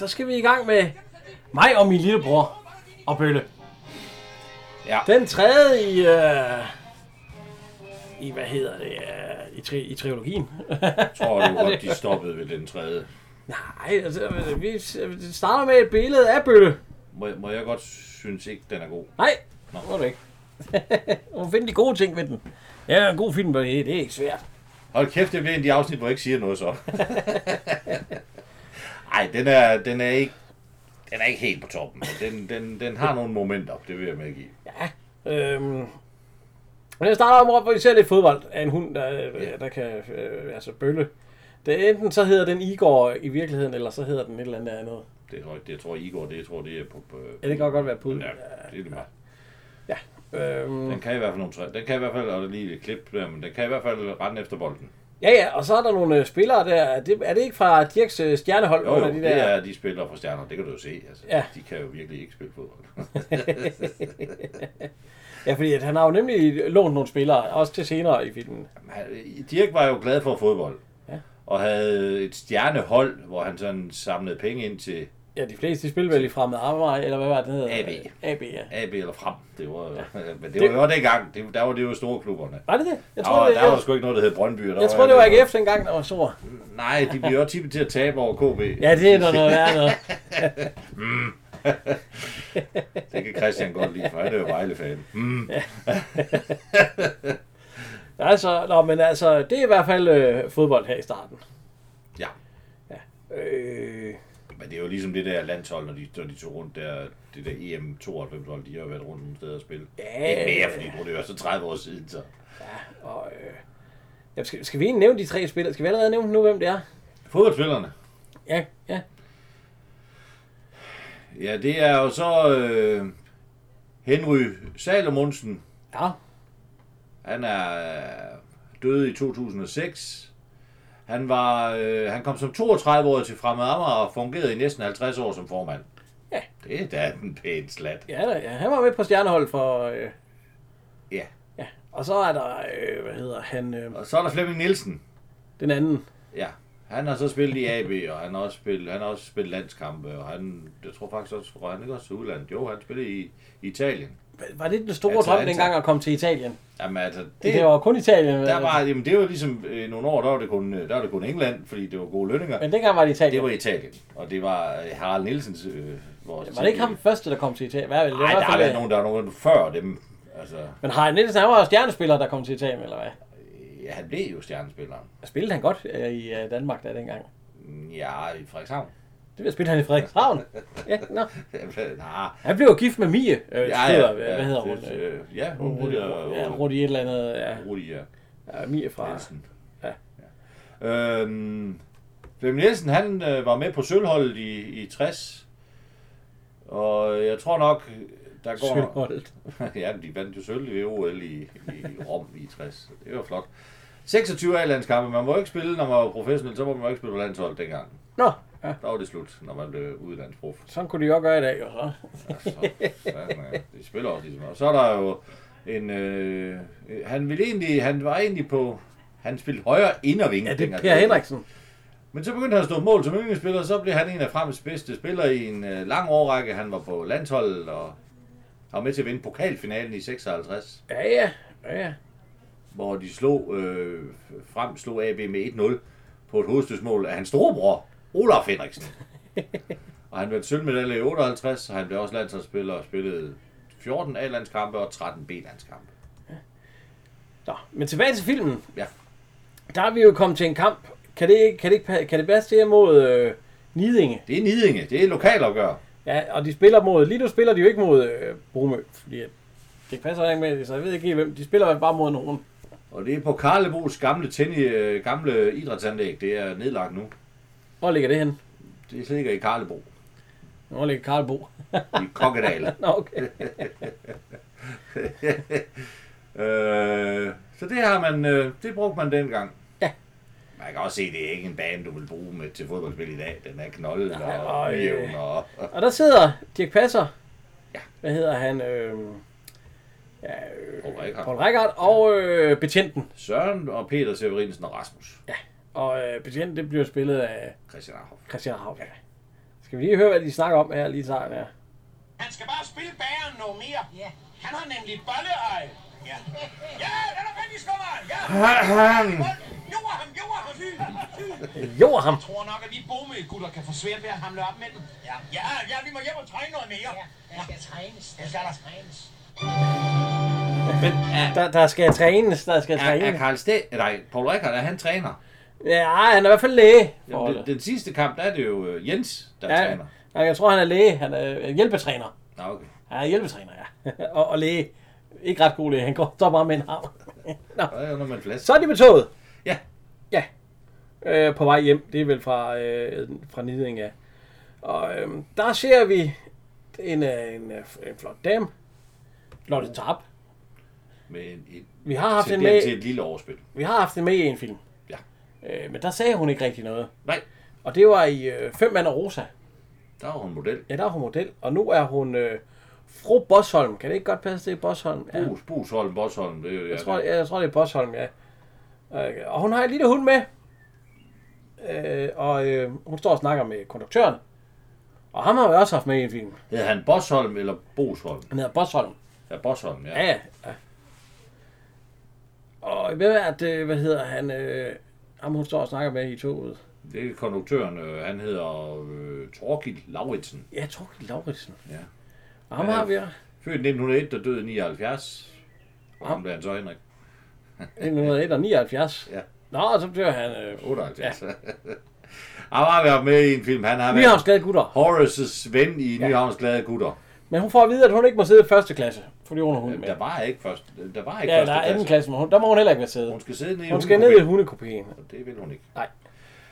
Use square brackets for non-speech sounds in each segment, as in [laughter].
Så skal vi i gang med mig og min lillebror og Bølle. Ja. Den tredje i, øh, i hvad hedder det, øh, i, tri, i trilogien. [laughs] tror du godt, de [laughs] stoppede ved den tredje. Nej, altså, vi starter med et billede af Bølle. Må, må jeg godt synes ikke, den er god? Nej, Nå. må du ikke. [laughs] du må finde de gode ting ved den. Ja, en god film, det er ikke svært. Hold kæft, det bliver en af de afsnit, hvor jeg ikke siger noget så. Nej, den er, den er ikke den er ikke helt på toppen. Den, den, den har nogle momenter, det vil jeg med give. Ja. Øhm, men jeg starter med, hvor vi ser lidt fodbold af en hund, der, ja. der kan, øh, altså bølle. Det er enten så hedder den Igor i virkeligheden, eller så hedder den et eller andet andet. Det tror jeg, det tror jeg, Igor, det tror det er på... på ja, det kan godt være pude. Ja, det er det meget. Ja. Øhm, den kan i hvert fald nogle træ. Den kan i hvert fald, og der lige et klip der, men den kan i hvert fald rende efter bolden. Ja, ja, og så er der nogle øh, spillere der. Er det, er det ikke fra Dirks øh, stjernehold? Jo, jo, de det der? er de spillere fra stjerner, det kan du jo se. Altså, Ja. De kan jo virkelig ikke spille fodbold. [laughs] Ja, fordi at han har jo nemlig lånt nogle spillere, også til senere i filmen. Han- Dirk var jo glad for fodbold. Ja. Og havde et stjernehold, hvor han sådan samlede penge ind til Ja, de fleste de spiller vel i Fremad Amager, eller hvad var det, hedder? AB. AB, ja. AB eller Frem. Det var, ja. [laughs] Men det Det- var jo dengang. Det, der var det jo store klubberne. Var det det? Jeg Der tror, var, det, der var jeg, sgu ikke noget, der hed Brøndby. Der jeg tror, det var AGF dengang, der var stor. Nej, de blev jo tippet til at tabe over KB. [laughs] Ja, det er noget, noget værd noget. [laughs] Det kan Christian godt lide, for han er jo Vejle-fan. Mm. Altså, nå, men altså, det er i hvert fald øh, fodbold her i starten. Ja. Øh, Men det er jo ligesom det der landshold, når de, når de tog rundt der, det der E EM92-hold, de har været rundt nogle steder og spille. Ja, Ikke mere, ja, fordi nu er det jo så 30 år siden, så. og, øh, ja, skal, skal vi egentlig nævne de tre spillere? Skal vi allerede nævne nu, hvem det er? Fodboldspillerne. Ja, ja. Ja, det er jo så øh, Henry Salomonsen. Ja, Han er øh, død i 2006. Han, var, øh, han kom som 32-årig til Fremad Amager og fungerede i næsten 50 år som formand. Ja. Det er da en pæn slat. ja, da, ja, han var med på stjernehold for... Øh, Ja. ja. Og så er der, øh, hvad hedder han, øh, Og så er der Flemming Nielsen. den anden. Ja. Han har så spillet i AB, og han har også spillet, han har også spillet landskampe, og han, jeg tror faktisk også, han ikke også til udlandet. Jo, han spillede i, i Italien. Var det den store Altså, drøm dengang at komme til Italien? Jamen altså, Det, det, var kun Italien. der var, jamen, det var ligesom øh, nogle år, der var, det kun, øh, der var det kun England, fordi det var gode lønninger. Men dengang var det Italien. Det var Italien, og det var øh, Harald Nielsens... Øh, vores var det ikke ham første, der kom til Italien? Nej, der har været øh, nogen, der er nogen før dem. Altså, Men Harald Nielsen, han var jo stjernespiller, der kom til Italien, eller hvad? ja, han blev jo stjernespilleren. Spillede han godt øh, i øh, Danmark der dengang? Ja, i Frederikshavn. Det vil spille han i Frederikshavn. ja, nå. [laughs] Nej. Han blev jo gift med Mie. Øh, Ja, ja, ja, hvad, hedder hun? det- Ja, hun Rudi ja, Rudi et eller andet. Ja, Rudi, ja. ja Mie fra... Nielsen. Ja. Øhm, Flemming Nielsen, han øh, var med på sølvholdet i, i 60. Og jeg tror nok, der går... Sølvholdet. [laughs] ja, de vandt jo sølv i OL i, i Rom i 60. Det var flot. 26 A-landskampe. Man må ikke spille, når man var professionel, så må man ikke spille på landshold dengang. Nå, ja. Der var det slut, når man blev udlandsprof. Sådan kunne de jo gøre i dag, jo så. Så, fanden, ja. de spiller også ligesom. Og så er der jo en... Øh, han ville egentlig... Han var egentlig på... Han spillede højre inderving. Ja, det er. Per Henriksen. Men så begyndte han at stå mål som yndlingsspiller, så blev han en af fremmest bedste spillere i en øh, lang årrække. Han var på landsholdet og var med til at vinde pokalfinalen i 56, Ja, ja. Ja, ja. hvor de slog øh, frem slog AB med 1-0 på et hovedstødsmål af hans storebror, Olaf Henriksen. og han vandt sølvmedalje i 58, og han blev også landsholdsspiller og spillede 14 A-landskampe og 13 B-landskampe. Nå, men tilbage til filmen. Ja. Der er vi jo kommet til en kamp. Kan det, kan det, ikke, kan det passe det mod øh, Nidinge? Det er Nidinge, det er lokalopgør. Ja, og de spiller mod... Lige nu spiller de jo ikke mod øh, Bromø, fordi det passer ikke med, så jeg ved ikke hvem. De spiller bare mod nogen. Og det er på Karlebos gamle, tenni, øh, gamle idrætsanlæg. Det er nedlagt nu. Hvor ligger det hen? Det ligger i Karlebo. Hvor ligger Karlbo? I Kokkedal. [laughs] Nå, okay. [laughs] øh, så det har man, øh, det brugte man dengang. Ja. Man kan også se, at det er ikke en bane, du vil bruge med til fodboldspil i dag. Den er knoldet Nej, og og, jævn og... Og der sidder Dirk Passer. Ja. Hvad hedder han? Øh, ja, øh, Paul Rickard. Paul Rickard og øh, betjenten. Søren og Peter Severinsen og Rasmus. Og øh, betjenten, det bliver spillet af Christian Arhoff. Christian Havn. Ja. Skal vi lige høre, hvad de snakker om her lige tager her? Han skal bare spille bageren noget mere. Ja. Han har nemlig bolleøje. Ja. Ja, den er rigtig skummer. Ja. Jord ham, jord ham. Jo, ham. Jeg tror nok, at vi bomøgutter kan få svært ved at hamle op med den. Ja. Ja, ja, vi må hjem og træne noget mere. Ja, Der skal trænes. Det skal der. trænes. Men er, Der, der skal trænes, der skal er, er trænes. Karl Sted, nej, Paul Rickard, er han træner? Ja, han er i hvert fald læge. Jamen, den, den sidste kamp, der er det jo øh, Jens, der Ja, træner. ja, jeg tror, han er læge. Han er hjælpetræner. Nå, okay. Han er hjælpetræner, ja. [laughs] og, og læge. Ikke ret god læge. Han går står bare med en hammer. [laughs] Nå. Der er jo noget med en flaske. Så er de med toget. Ja. Ja. Øh, på vej hjem. Det er vel fra, øh, fra Niding, ja. Og øh, der ser vi en, øh, en, øh, en flot dame. Lotte Tarp. Med en, et, Vi har haft en det med, til et lille overspil. vi har haft en med i en film. Øh, men der sagde hun ikke rigtig noget. Nej, Og det var i øh, Fem Mand og Rosa. der var hun model. Ja, der er hun model. Og nu er hun øh, fru Bosholm. Kan det ikke godt passe, det er Bosholm? Ja. Bus, Busholm, Bosholm. Det er jo, ja, Jeg tror, jeg, jeg tror, det er Bosholm, ja. Øh, Og hun har en lille hund med. Øh, og øh, hun står og snakker med konduktøren. Og ham har vi også haft med i en film. Hedder han Bosholm eller Bosholm? Han hedder Bosholm. Ja, Bosholm, ja. Ja, ja. Og hvad er det, hvad hedder han? Øh, ham hun står og snakker med i toget. Det er konduktøren, øh, han hedder øh, Torgild Lauritsen. Ja, Torgild Lauritsen. Ja. Og ham Ja. har vi Født i 1901 og døde i 79. Og ham blev han så Henrik. 1979. Ja. Nå, og så bliver han... Øh, 78. Ja. [laughs] han har været med i en film. Han har været Nyhavns Glade Gutter. Horaces ven i Nyhavns Glade Gutter. Men hun får at vide, at hun ikke må sidde i første klasse. Fordi hun er hund Jamen, med. Der var ikke først, der var ikke Ja, første der er anden klasse. klasse, men hun, der må hun heller ikke være sidde. Hun skal sidde nede i Hun skal ned i hundekopien. Det vil hun ikke.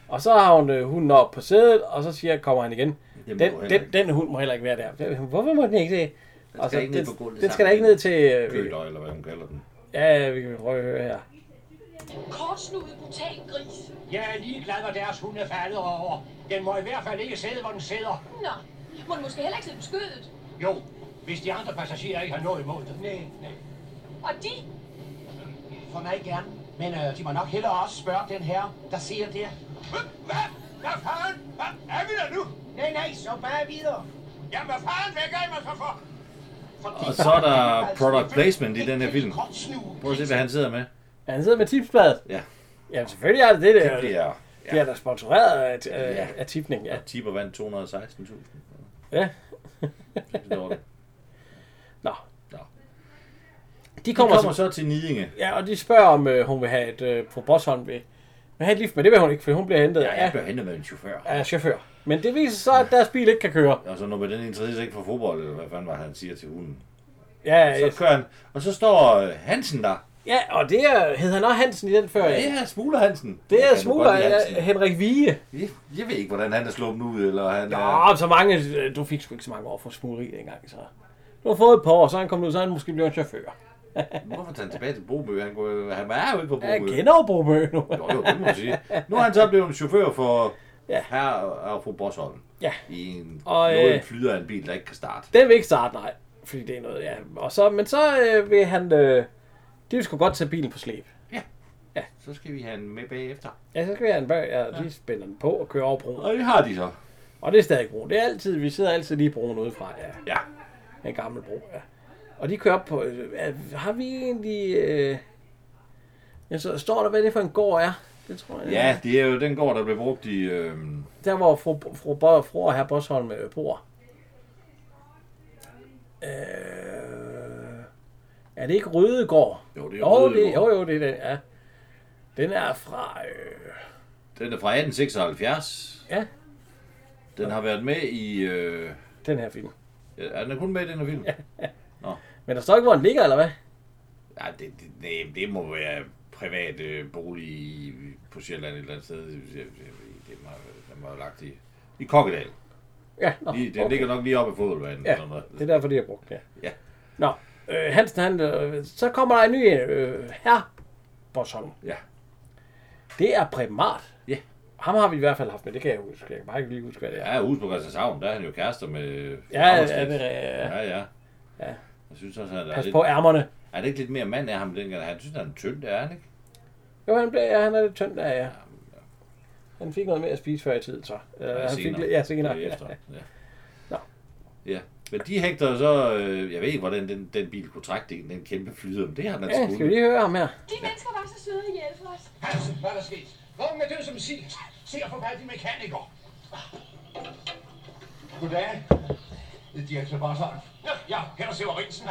Og så har hun øh, hunden op på sædet, og så siger, kommer han igen. Den, den, ikke. den hund må heller ikke være der. Hvorfor må den ikke det? Den Og skal så, ikke ned den, på gulvet den skal da ikke ned til... Øh, Køder, eller hvad hun kalder den. ja, vi kan prøve at høre her. Kortsnudet brutal gris. Jeg er ligeglad, hvad deres hund er faldet over. Den må i hvert fald ikke sidde, hvor den sidder. Nå, må den måske heller ikke sidde på skødet. Jo, hvis de andre passagerer ikke har noget imod det. Nej, nej. Og de? For mig gerne. Men øh, de må nok hellere også spørge den her, der siger det. Hvad? Hvad fanden? Hvad er vi der nu? Nej, nej, så bare videre. Jamen, hvad fanden vækker I mig så for? Og så er der product placement i den her film. Prøv at se, hvad han sidder med. Ja, han sidder med tipsbladet. Ja. Ja, selvfølgelig er det det. Det, Det er, bliver... det er da sponsoreret af, af, Ja. af tipning, ja. Og Tipper vandt 216.000. Ja. Det var det. Nå. Nå. De De kommer, kommer så, så til Nidinge. ja, og de spørger, om øh, hun vil have et, øh, fru Bosholm vil, vil have et lift, men det vil hun ikke, for hun bliver hentet Ja, jeg af, blev hentet med en chauffør. af chauffør. Men det viser så, at deres bil ikke kan køre. Og så når man den interesserer sig ikke for fodbold, eller hvad fanden var han siger til hunden. Ja, Så kører han, og så står øh, Hansen der. ja og det er, hed han også Hansen i den før. Ja, Ja, det er Smugler Hansen. det er smugler Hansen. Henrik Vige. Jeg, jeg ved ikke, hvordan han er sluppet ud, eller han er... Nå, så mange, øh, du fik sgu ikke så mange år for smugleri dengang, så. Du har fået et par år, så er han kommet ud, så er han måske blevet en chauffør. Hvorfor tager han tilbage til Brobø? Han, går, han er jo ikke på Brobø. kender jo Brobø nu. Jo, jo, det må man sige. Nu er han så blevet en chauffør for Ja. ja. her og fru Bosholm. Ja. I en, Og, og, noget øh, flyder af en bil, der ikke kan starte. Den vil ikke starte, nej. Fordi det er noget, ja. Og så, men så øh, vil han, øh, de vil sgu godt tage bilen på slæb. Så skal vi have en med bagefter. Ja, så skal vi have en bag, ja, de spænder den på og kører over broen. Og det har de så. Og det er stadig broen. Det er altid, vi sidder altid lige broen udefra, ja. Ja. En gammel bro, ja. Og de kører op på, øh, har vi egentlig, øh, ja, så står der, hvad det for en gård er? Det tror jeg. Ja, det er jo den gård, der blev brugt i... Øh, Der hvor fru, fru, fru, fru og herr Bosholm øh, bor. Øh, er det ikke Rødegård? jo, det er Jo, det, jo, jo, det er den, ja. Den er fra, øh, Den er fra 1876. ja, Den har været med i... Øh, den her film. er den kun med i den her film? Men der står ikke, hvor den ligger, eller hvad? Ja, det, det, det, det må være privat øh, bolig i, på Sjælland et eller andet sted. Det, det, det, var, den jo lagt i, i Kokkedal. Ja, nå, Lige, den okay. ligger nok lige oppe af fodboldbanen. Ja, eller noget. det er derfor, de har brugt det. Ja. Nå, øh, Hansen, han, øh, så kommer der en ny øh, her Bosson. Ja. Det er Preben Mart. Ja. Ham har vi i hvert fald haft med, det kan jeg huske. Jeg kan bare ikke lige huske, hvad det er. Ja, ude på Christianshavn, der er han jo kærester med... Ja, ja, det ja. ja, ja. Ja. Jeg synes også, han er Pas lidt, på ærmerne. er det ikke lidt mere mand af ham dengang? Han synes, han er tynd, det er han ikke? Jo, han, blev, ja, han er lidt tynd der, ja. Han fik noget mere at spise før i tiden, så. Øh, han fik, lidt- ja, senere. Ja. [laughs] Ja. Nå. Ja, men de hægter så, øh, jeg ved ikke, hvordan den, den bil kunne trække den, den kæmpe flyder, men det har den altså Ja, skulle. skal vi lige høre ham her? De mennesker var så søde at hjælpe os. Hansen, hvad er der sket? Vognen er død som sild. Se at få fat i mekaniker. Goddag. Det er direktør Barsson. Ja, ja, her er Severinsen.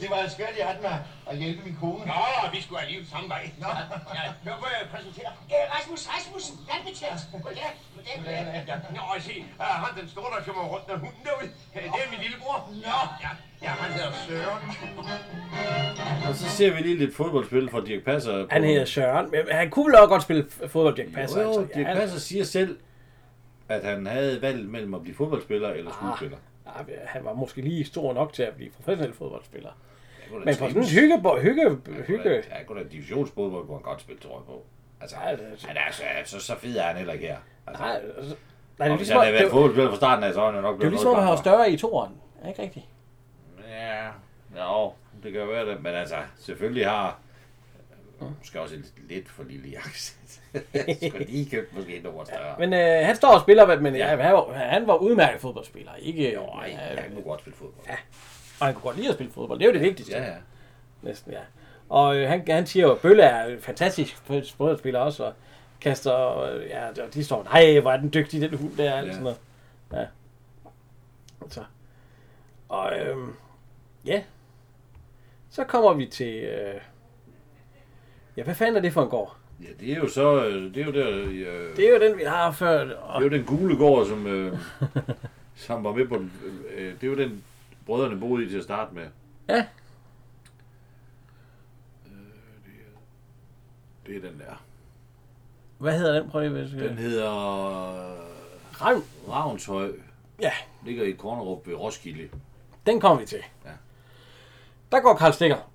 det var skønt, jeg havde med at hjælpe min kone. Nå, vi skulle alligevel samme vej. Nå, ja, hør, må jeg præsentere? Øh, Rasmus Rasmussen, landbetjent. Goddag, goddag, goddag. Ja, Nå, og se, uh, han den store, der kommer rundt med hunden derude. Øh, Det er min lillebror. Nå, ja, ja han hedder Søren. Og så ser vi lige lidt fodboldspil fra Dirk Passer. på- Han hedder Søren, men han kunne vel også godt spille fodbold, Dirk Passer. Jo, jo, altså. Dirk Ja, Passer siger selv, at han havde valgt mellem at blive fodboldspiller eller skuespiller. Ja, han var måske lige stor nok til at blive professionel fodboldspiller. Men på sådan en trives. hygge, hygge, Jeg kunne hygge. Kunne da divisionsfodbold, kunne han godt spille, tror jeg på. Altså, det- han er altså, så, så fed er han heller ikke her. Altså, Nej, altså, nej, det er hvis ligesom, han havde været er- fodboldspiller fra starten af, så han nok det er blevet ligesom, at han var større i toeren. Er ikke rigtigt? Ja, jo, det kan være det, men altså, selvfølgelig har måske også et lidt for lille jakkesæt. [laughs] Skulle lige købt måske et nummer større. Men øh, han står og spiller, men ja, han, var, han var udmærket fodboldspiller. Ikke, Jo, ej, ja, han kunne godt spille fodbold. Ja, og han kunne godt lide at spille fodbold. Det er jo det vigtigste. ja. ja. Næsten, ja. Og øh, han, han siger jo, at Bølle er en fantastisk fodboldspiller også, og kaster, øh, ja, og de står, nej, hvor er den dygtig, den hund der, og Ja. sådan noget. Ja. Så. Og øhm, ja, så kommer vi til, øh, ja, hvad fanden er det for en gård? Ja, det er jo så, øh, det er jo der, øh, Det er jo den, vi har før. det Og, er jo den gule gård, som, øh, [laughs] som var med på den. Øh, det er jo den, brødrene boede i til at starte med. Ja. Øh, det, er, det er den der. hvad hedder den, prøv lige, hvis Den hedder Ravn. Ravnshøj. Ja, Ligger i Kornerup ved Roskilde. den kommer vi til. Ja. Der går Karl Stikker.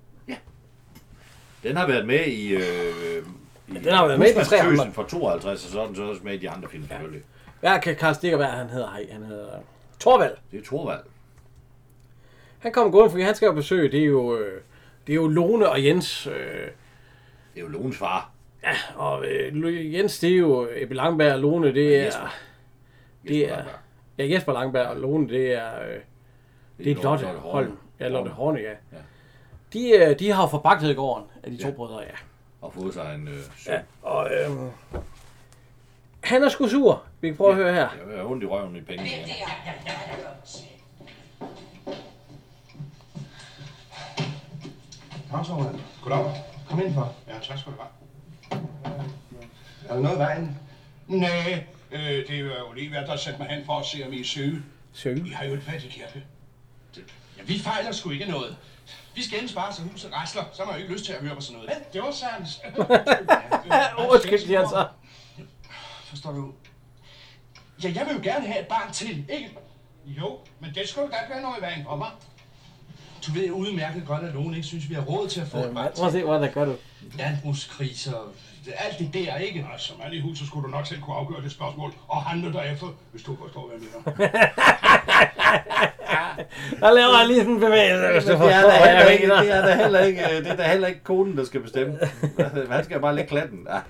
Den har været med i... Øh, i den har været med i de tre andre. fra 52, og så er den så også med i de andre film, Ja. selvfølgelig. Hvad kan Karl Stikker være, han hedder? Hej, han hedder Torvald. Det er Thorvald. Han kommer gående, fordi han skal jo besøge, det er jo, øh, det er jo Lone og Jens. Øh, Det er jo Logens far. ja, og øh, Jens, det er jo Ebbe Langberg, og Lone, det er... Jesper. Det Jesper er, Langberg. ja, Jesper Langberg, og Lone, det er, øh, det er Lotte Holm. Ja, Lotte Horne, ja. Ja. De, øh, de har forpagtet i gården af de to Ja. brødre, ja. Og fået sig en øh, søn. ja. Og øh, han er sgu sur. Vi kan prøve at høre her. Jeg har ondt i røven i penge. igen. Kom så, Roland. Goddag. Kom ind for. Ja, tak skal du have. Er der noget i vejen? Nej, øh, det er jo Olivia, der sat mig hen for at se, om I er syge. Søge. I har jo et fattigt hjerte. Ja, vi fejler sgu ikke noget. Vi skal endelig bare, så huset rasler. Så har man jo ikke lyst til at høre på sådan noget. Men det var sandt. [laughs] [laughs] Undskyld, siger så. Forstår du? Ja, jeg vil jo gerne have et barn til, ikke? Jo, men det skulle da ikke være noget i vejen for mig. Du ved udmærket godt, at nogen ikke synes, vi har råd til at få et barn Prøv at til. se, hvad der gør du. Landbrugskriser, alt det der, ikke? Nej, som mand i huset skulle du nok selv kunne afgøre det spørgsmål og handle derefter, hvis du forstår, hvad jeg mener. [laughs] Der laver jeg lige sådan en bevægelse, hvis du Det er, forstår, da hvad heller ikke, det er da heller ikke, øh, det er da heller ikke konen, der skal bestemme. [laughs] Han skal bare lægge klatten. Nej,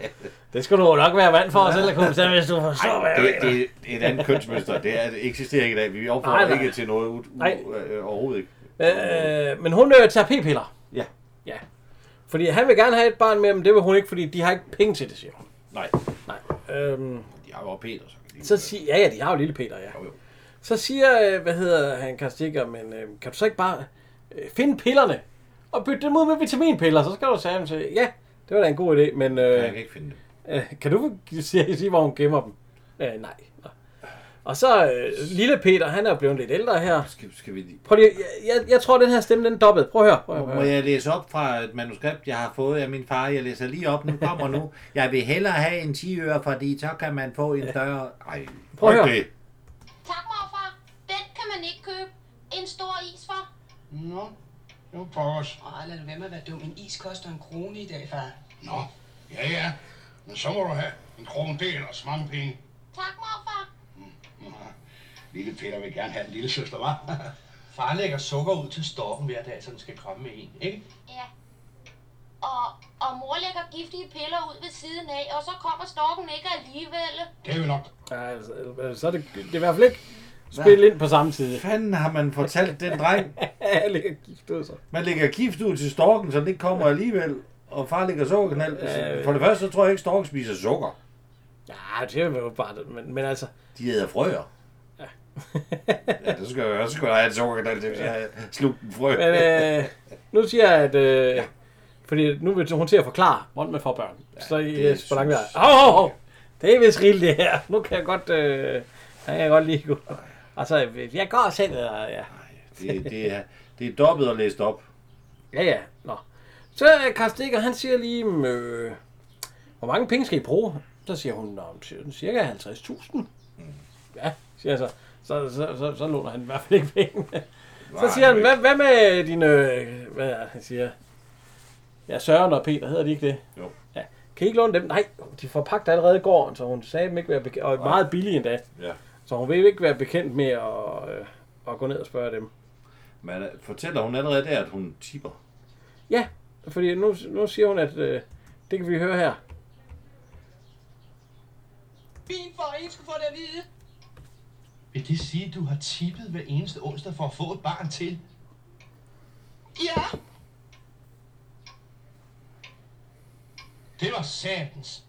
Det skulle du nok være vand for os, eller kunne bestemme, hvis du forstår, hvad jeg det, mener. det, det er et andet kønsmønster. Det, er, det eksisterer ikke i dag. Vi opfordrer ikke til noget u, u, øh, overhovedet ikke. Øh, men hun øh, tager p-piller. Ja. Ja. Fordi han vil gerne have et barn med, men det vil hun ikke, fordi de har ikke penge til det, siger hun. Nej, Nej. Øhm, de har jo Peter. Så, kan de, så siger, ja, ja, de har jo lille Peter, ja. Jo, jo. Så siger, øh, hvad hedder han, Karl Stikker, men øh, kan du så ikke bare øh, finde pillerne og bytte dem ud med vitaminpiller, så skal du sige ham til, ja, det var da en god idé, men Jeg øh, kan ikke finde det. øh, kan du sige, sige, hvor hun gemmer dem? Øh, nej. Og så øh, lille Peter, han er blevet lidt ældre her. Skal, skal vi lige... Prøv lige, jeg, jeg, jeg tror, den her stemme, den dobbelt. Prøv at høre. Prøv at Må høre. jeg læse op fra et manuskript, jeg har fået af min far? Jeg læser lige op, nu kommer nu. Jeg vil hellere have en 10 øre, fordi så kan man få en større... Ej, Prøv at høre. det. Tak, morfar. Den kan man ikke købe. En stor is for. Nå, nu pokkers. Åh, lad nu være med at være dum. En is koster en krone i dag, far. Nå, ja ja. Men så må du have en krone del og mange penge. Tak, morfar. Lille Peter vil gerne have en lille søster, hva'? Far lægger sukker ud til storken hver dag, så den skal kramme med en, ikke? Ja. Og, og mor lægger giftige piller ud ved siden af, og så kommer storken ikke alligevel. Det er jo nok. Ja, altså, øh, så er det, det er i hvert fald ikke spillet ind på samme tid. Fanden har man fortalt den dreng? [laughs] Jeg ligger gift ud, så. Man lægger gift ud til storken, så den ikke kommer alligevel. Og far lægger sukkerknald. Ja, For det første, så tror jeg ikke, storken spiser sukker. Ja, det er jo bare det. Men, men altså, De æder frøer. Ja. ja, det skal jeg også skulle have et sukkerknald til, hvis jeg slugte en frø. men øh, nu siger jeg, at... Øh, fordi nu vil hun til at forklare, hvordan man får børn. Ja, så I er på langt der. synes- Hov, hov, hov. Det er vist rigeligt det her. Nu kan jeg godt... Øh, jeg kan godt lige gå. Altså, jeg går selv. og Ja, Det, det, er, det er dobbelt og læst op. ja. ja. Nå. Så øh, Karl Stikker, han siger lige, øh, hvor mange penge skal I bruge? Så siger hun, "Nå, cirka 50.000. Ja, siger jeg så. Så, så, så, så låner han i hvert fald ikke penge. Så siger han, hvad, hvad med dine, øh, hvad er han siger? Ja, Søren og Peter, hedder de ikke det? Jo. Ja. Kan I ikke låne dem? Nej, de får pakket allerede i går, så hun sagde dem ikke være bekendt, og meget billige endda. Ja. Så hun vil ikke være bekendt med at, øh, at gå ned og spørge dem. Men øh, fortæller hun allerede der, at hun tipper? Ja, fordi nu, nu siger hun, at øh, det kan vi høre her. Fint for, at I skulle få det at vide. Vil det sige, at du har tippet hver eneste onsdag for at få et barn til? Ja. Det var satans.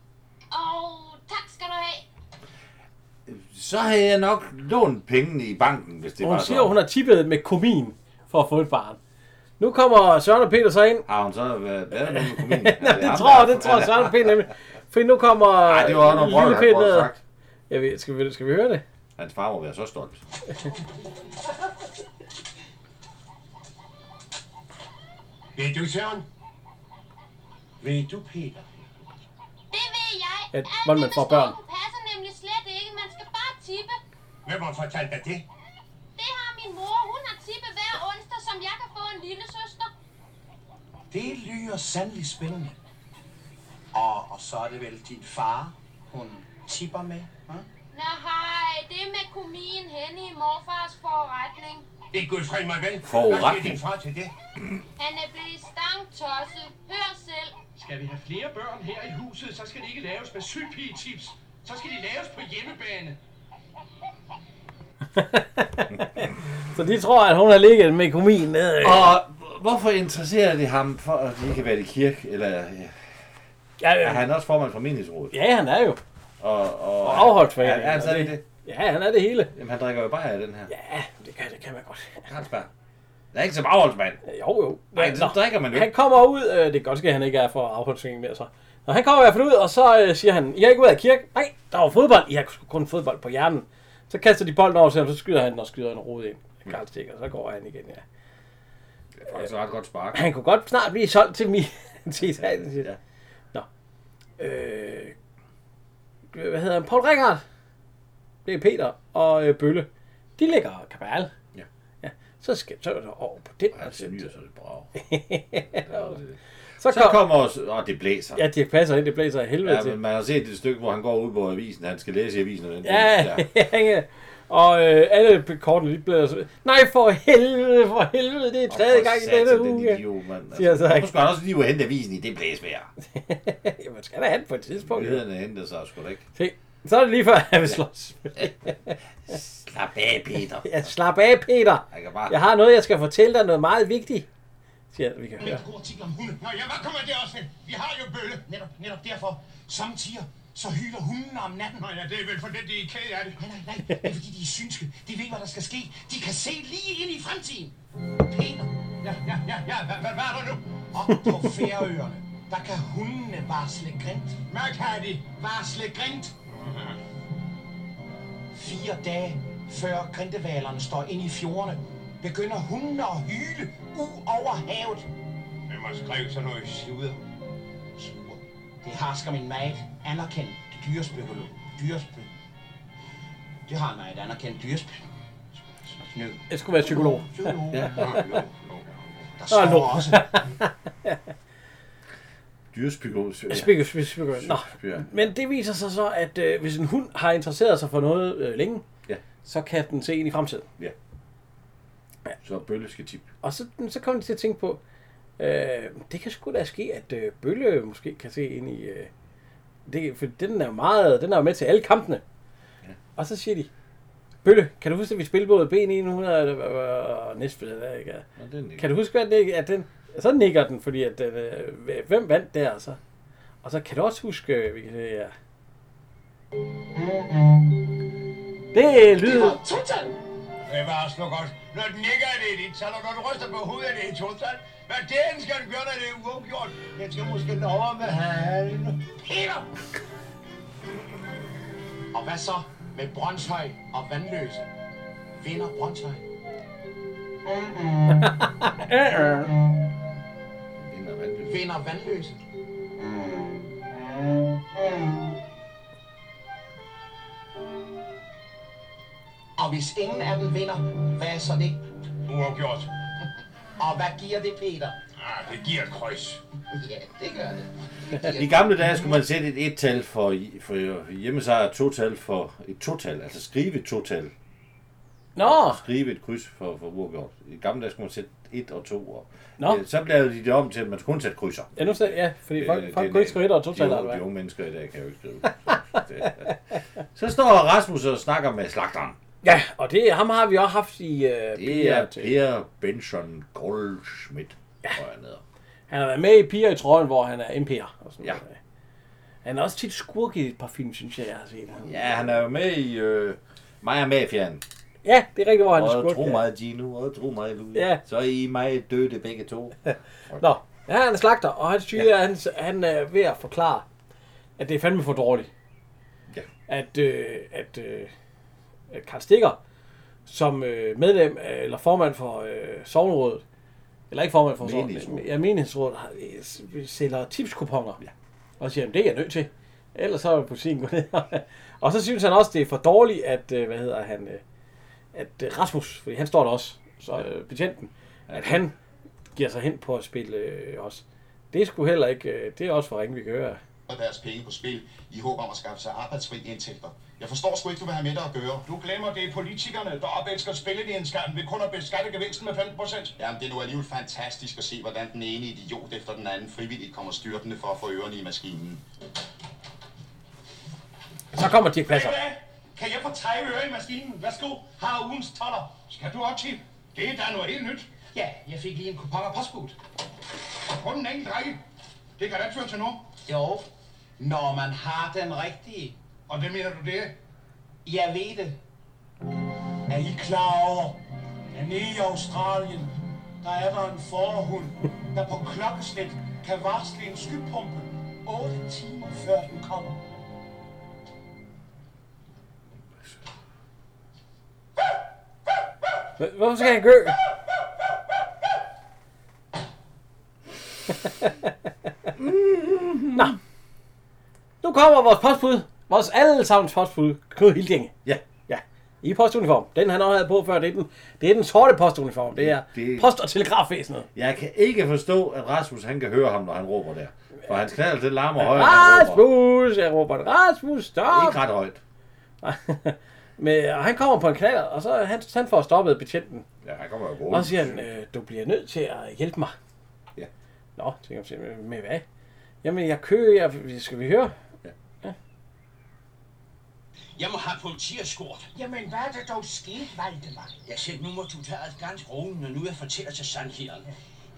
Og tak skal du have. Så havde jeg nok lånt pengene i banken, hvis det Og var hun siger, så. hun har tippet med komin for at få et barn. Nu kommer Søren og Peter så ind. Har hun så været [laughs] er nu med kommunen? Nej, det tror, det tror Søren og Peter nemlig. For nu kommer Nej, det var noget brød, han sagt. Jeg ved, skal, vi, skal vi høre det? Hans far må være så stolt. [laughs] Ved du, Søren? Ved du, Peter? Det ved jeg. At Alt hvordan man det får børn. storken passer nemlig slet ikke. Man skal bare tippe. Hvem har fortalt dig det? Det har min mor. Hun har tippet hver onsdag, som jeg kan få en lille søster. Det lyder sandelig spændende. Og, og så er det vel din far, hun tipper med? Hm? Nej, det er med komin hen i morfars forretning. Ikke gud fri mig vel. Forretning. Hvad din far til det? Han er blevet stangtosset. Hør selv. Skal vi have flere børn her i huset, så skal de ikke laves med sygpigetips. Så skal de laves på hjemmebane. [laughs] Så de tror, at hun har ligget med komin ned. Og hvorfor interesserer det ham for, at de kan være i kirke? Eller ja, Ja, er ja, han også formand for menighedsrådet? ja, han er jo. Og, og, Og afholdsforening. Er, er han stadig det? Ja, han er det hele. Jamen, han drikker jo bare af den her. Ja, det kan, det kan man godt. Carlsberg. Det er ikke som afholdsmand. Jo, jo. Nej, så drikker man jo Han kommer ud, øh, det kan godt ske, at han ikke er for afholdsforeningen mere så. Nå, han kommer i hvert fald ud, og så øh, siger han, I har ikke ud af kirke? Nej, der var fodbold. I har kun fodbold på hjernen. Så kaster de bolden over til ham, så skyder han den og skyder en rod ind. Karl Stikker, så går han igen, ja. Det er faktisk ret godt spark. Han kunne godt snart blive solgt til mig. [laughs] til Italien, siger. Ja. Øh, hvad hedder han? Paul Rickard. Det er Peter og øh, Bølle. De ligger kabal. Ja. ja. Så skal så er der over på den. Snyder så det brav. [laughs] så, Så kom, kommer også... Åh, det blæser. Ja, det passer ind. Det blæser af helvede Ja, til. men man har set det stykke, hvor han går ud på avisen. Han skal læse i avisen. Og den Ja, ja. [laughs] Og øh, alle kortene, bliver så... Nej, for helvede, for helvede, det er tredje gang i denne Den uge. idiot, mand. Siger Altså, så hvorfor ikke. skulle han også lige hente avisen i det blæsvejr? [laughs] Jamen, skal der den på et tidspunkt. Nyhederne henter sig sgu da ikke. Se, så er det lige før, jeg vil slås. Slap af, Peter. Ja, slap af, Peter. Jeg bare... Jeg har noget, jeg skal fortælle dig, noget meget vigtigt. Siger vi kan høre. Nå ja, hvad kommer det også? Vi har jo bølle. Netop, netop derfor. Samtidig så hyler hundene om natten. Nå ja, det er vel for det, de er ked af det. Nej, nej, nej. Det er fordi, de er synske. De ved, hvad der skal ske. De kan se lige ind i fremtiden. Peter. Ja, ja, ja, ja. Hvad, hvad, hvad er der nu? Op på Færøerne, der kan hundene varsle grint. Hvad kan de? Varsle grint. Fire dage før grindevalerne står ind i fjordene, begynder hundene at hyle ud over havet. Hvem har skrevet sådan noget sludder? Det harsker min mad anerkendt dyrespøkolog. Dyrespø. Det har mig et anerkendt dyrespø. Snø. Jeg skulle være psykolog. Psykolog. Ja. Der står også, Dyrespyko. Spik- spik- spik- Nå. Ja. Men det viser sig så, at øh, hvis en hund har interesseret sig for noget øh, længe, Ja. så kan den se ind i fremtiden. Ja. Så Bølle skal tip. Og så, så kommer de til at tænke på, øh, det kan sgu da ske, at øh, Bølle måske kan se ind i... Øh, det, for den er jo meget, den er jo med til alle kampene. Ja. Og så siger de, Bølle, kan du huske, at vi spillede både B900 og Næstved? eller Ikke? Den Kan du huske, at, det, at den... Så nikker den, fordi at den, øh, hvem vandt der? Så, og så kan du også huske, øh, vi kan se, ja. Det er lyd. total. Det var så godt. Når den nikker, er det dit tal, og når du ryster på hovedet, er det et total. Hvad den skal du gøre, når det er uafgjort? Jeg skal måske over med halen. Peter! Og hvad så med Brøndshøj og Vandløse? Vinder Brøndshøj? Vinder Vandløse? Og hvis ingen af dem vinder, hvad er så det? Uafgjort. Og hvad giver det, Peter? Ah, det giver et kryds. Ja, det gør det. [laughs] I gamle dage skulle man sætte et et-tal for, for hjemmesejr, og to-tal for et total, altså skrive et total. Nå! Skrive et kryds for, for uafgjort. I gamle dage skulle man sætte et og to. Og, Nå. Øh, Så blev de det om til, at man kun sætte krydser. Ja, nu sagde, ja, fordi folk, Øh, folk det- kunne ikke skrive et og to de, tal, hvad? de unge mennesker i dag kan jo ikke skrive. [laughs] Det- Så står Rasmus og snakker med slagteren. Ja, og det, ham har vi også haft i uh, Det er Per Benson Goldschmidt. Ja. Han har været med i Piger i trøjen, hvor han er MP'er. Og sådan Ja. noget. Han er også tit skurk i et par film, synes jeg, jeg har set. Ja, han er jo med i øh, og Mafiaen. Ja, det er rigtigt, hvor han er Og skurk. tro ja. mig, Gino, og tro mig, Louis. Ja. Så er I mig døde begge to. [laughs] Nå, ja, han er slagter, og han siger, ja. han, han er ved at forklare, at det er fandme for dårligt. Ja. At, øh, at, øh, at Karl Stikker, som øh, medlem af, eller formand for øh, sovnerådet, eller ikke formand for sovnerådet, ja, menighedsrådet, har- øh, sælger tipskuponer. Ja. Og siger, det er jeg nødt til. Ellers så er butikken gå ned. [laughs] og så synes han også, det er for dårligt, at, øh, hvad hedder han, øh, at øh, Rasmus, fordi han står der også, så øh, betjenten, at han giver sig hen på at spille øh, også. Det er sgu heller ikke, øh, det er også for ringe, vi kan høre. og deres penge på spil i håb om at skaffe sig arbejdsfri indtægter. Jeg forstår sgu ikke, du vil have med det at gøre. Du glemmer, det er politikerne, der opelsker spillet i en skærm ved kun at beskatte gevinsten med 15 procent. Jamen, det er nu alligevel fantastisk at se, hvordan den ene idiot efter den anden frivilligt kommer styrtende for at få ørerne i maskinen. Så kommer Dirk Passer. Ved du hvad? Kan jeg få 30 øre i maskinen? Værsgo, har ugens toller. Skal du også tip? Det er da noget helt nyt. Ja, jeg fik lige en kupon af postbud. Og kun en enkelt række. Det kan da ikke til noget. Jo, når man har den rigtige. Og det mener du det? Jeg ved det. Er I klar over, at nede i Australien, der er der en forhund, der på klokkeslæt kan varsle en skypumpe 8 timer før den kommer. Hvorfor skal han gø? [laughs] Nå. Nu kommer vores postbud. Vores allesammens postbud. Knud Hildinge. Ja. Ja. I postuniform. Den han også havde på før, det er den, det er den sorte postuniform. Det er Det- post- og telegrafvæsenet. Jeg kan ikke forstå, at Rasmus han kan høre ham, når han råber der. For hans knald, det larmer højere. Rasmus! Jeg råber, Rasmus, stop! Ikke ret højt. [laughs] Men, og han kommer på en knald, og så han, han får stoppet betjenten. Ja, han kommer jo Og så siger han, øh, du bliver nødt til at hjælpe mig. Ja. Nå, tænker jeg, med, med hvad? Jamen, jeg kører, jeg, skal vi høre? Jeg må have politieskort. Jamen, hvad er det dog sket, Valdemar? Jeg siger, nu må du tage det ganske roligt, når nu jeg fortæller til sandheden.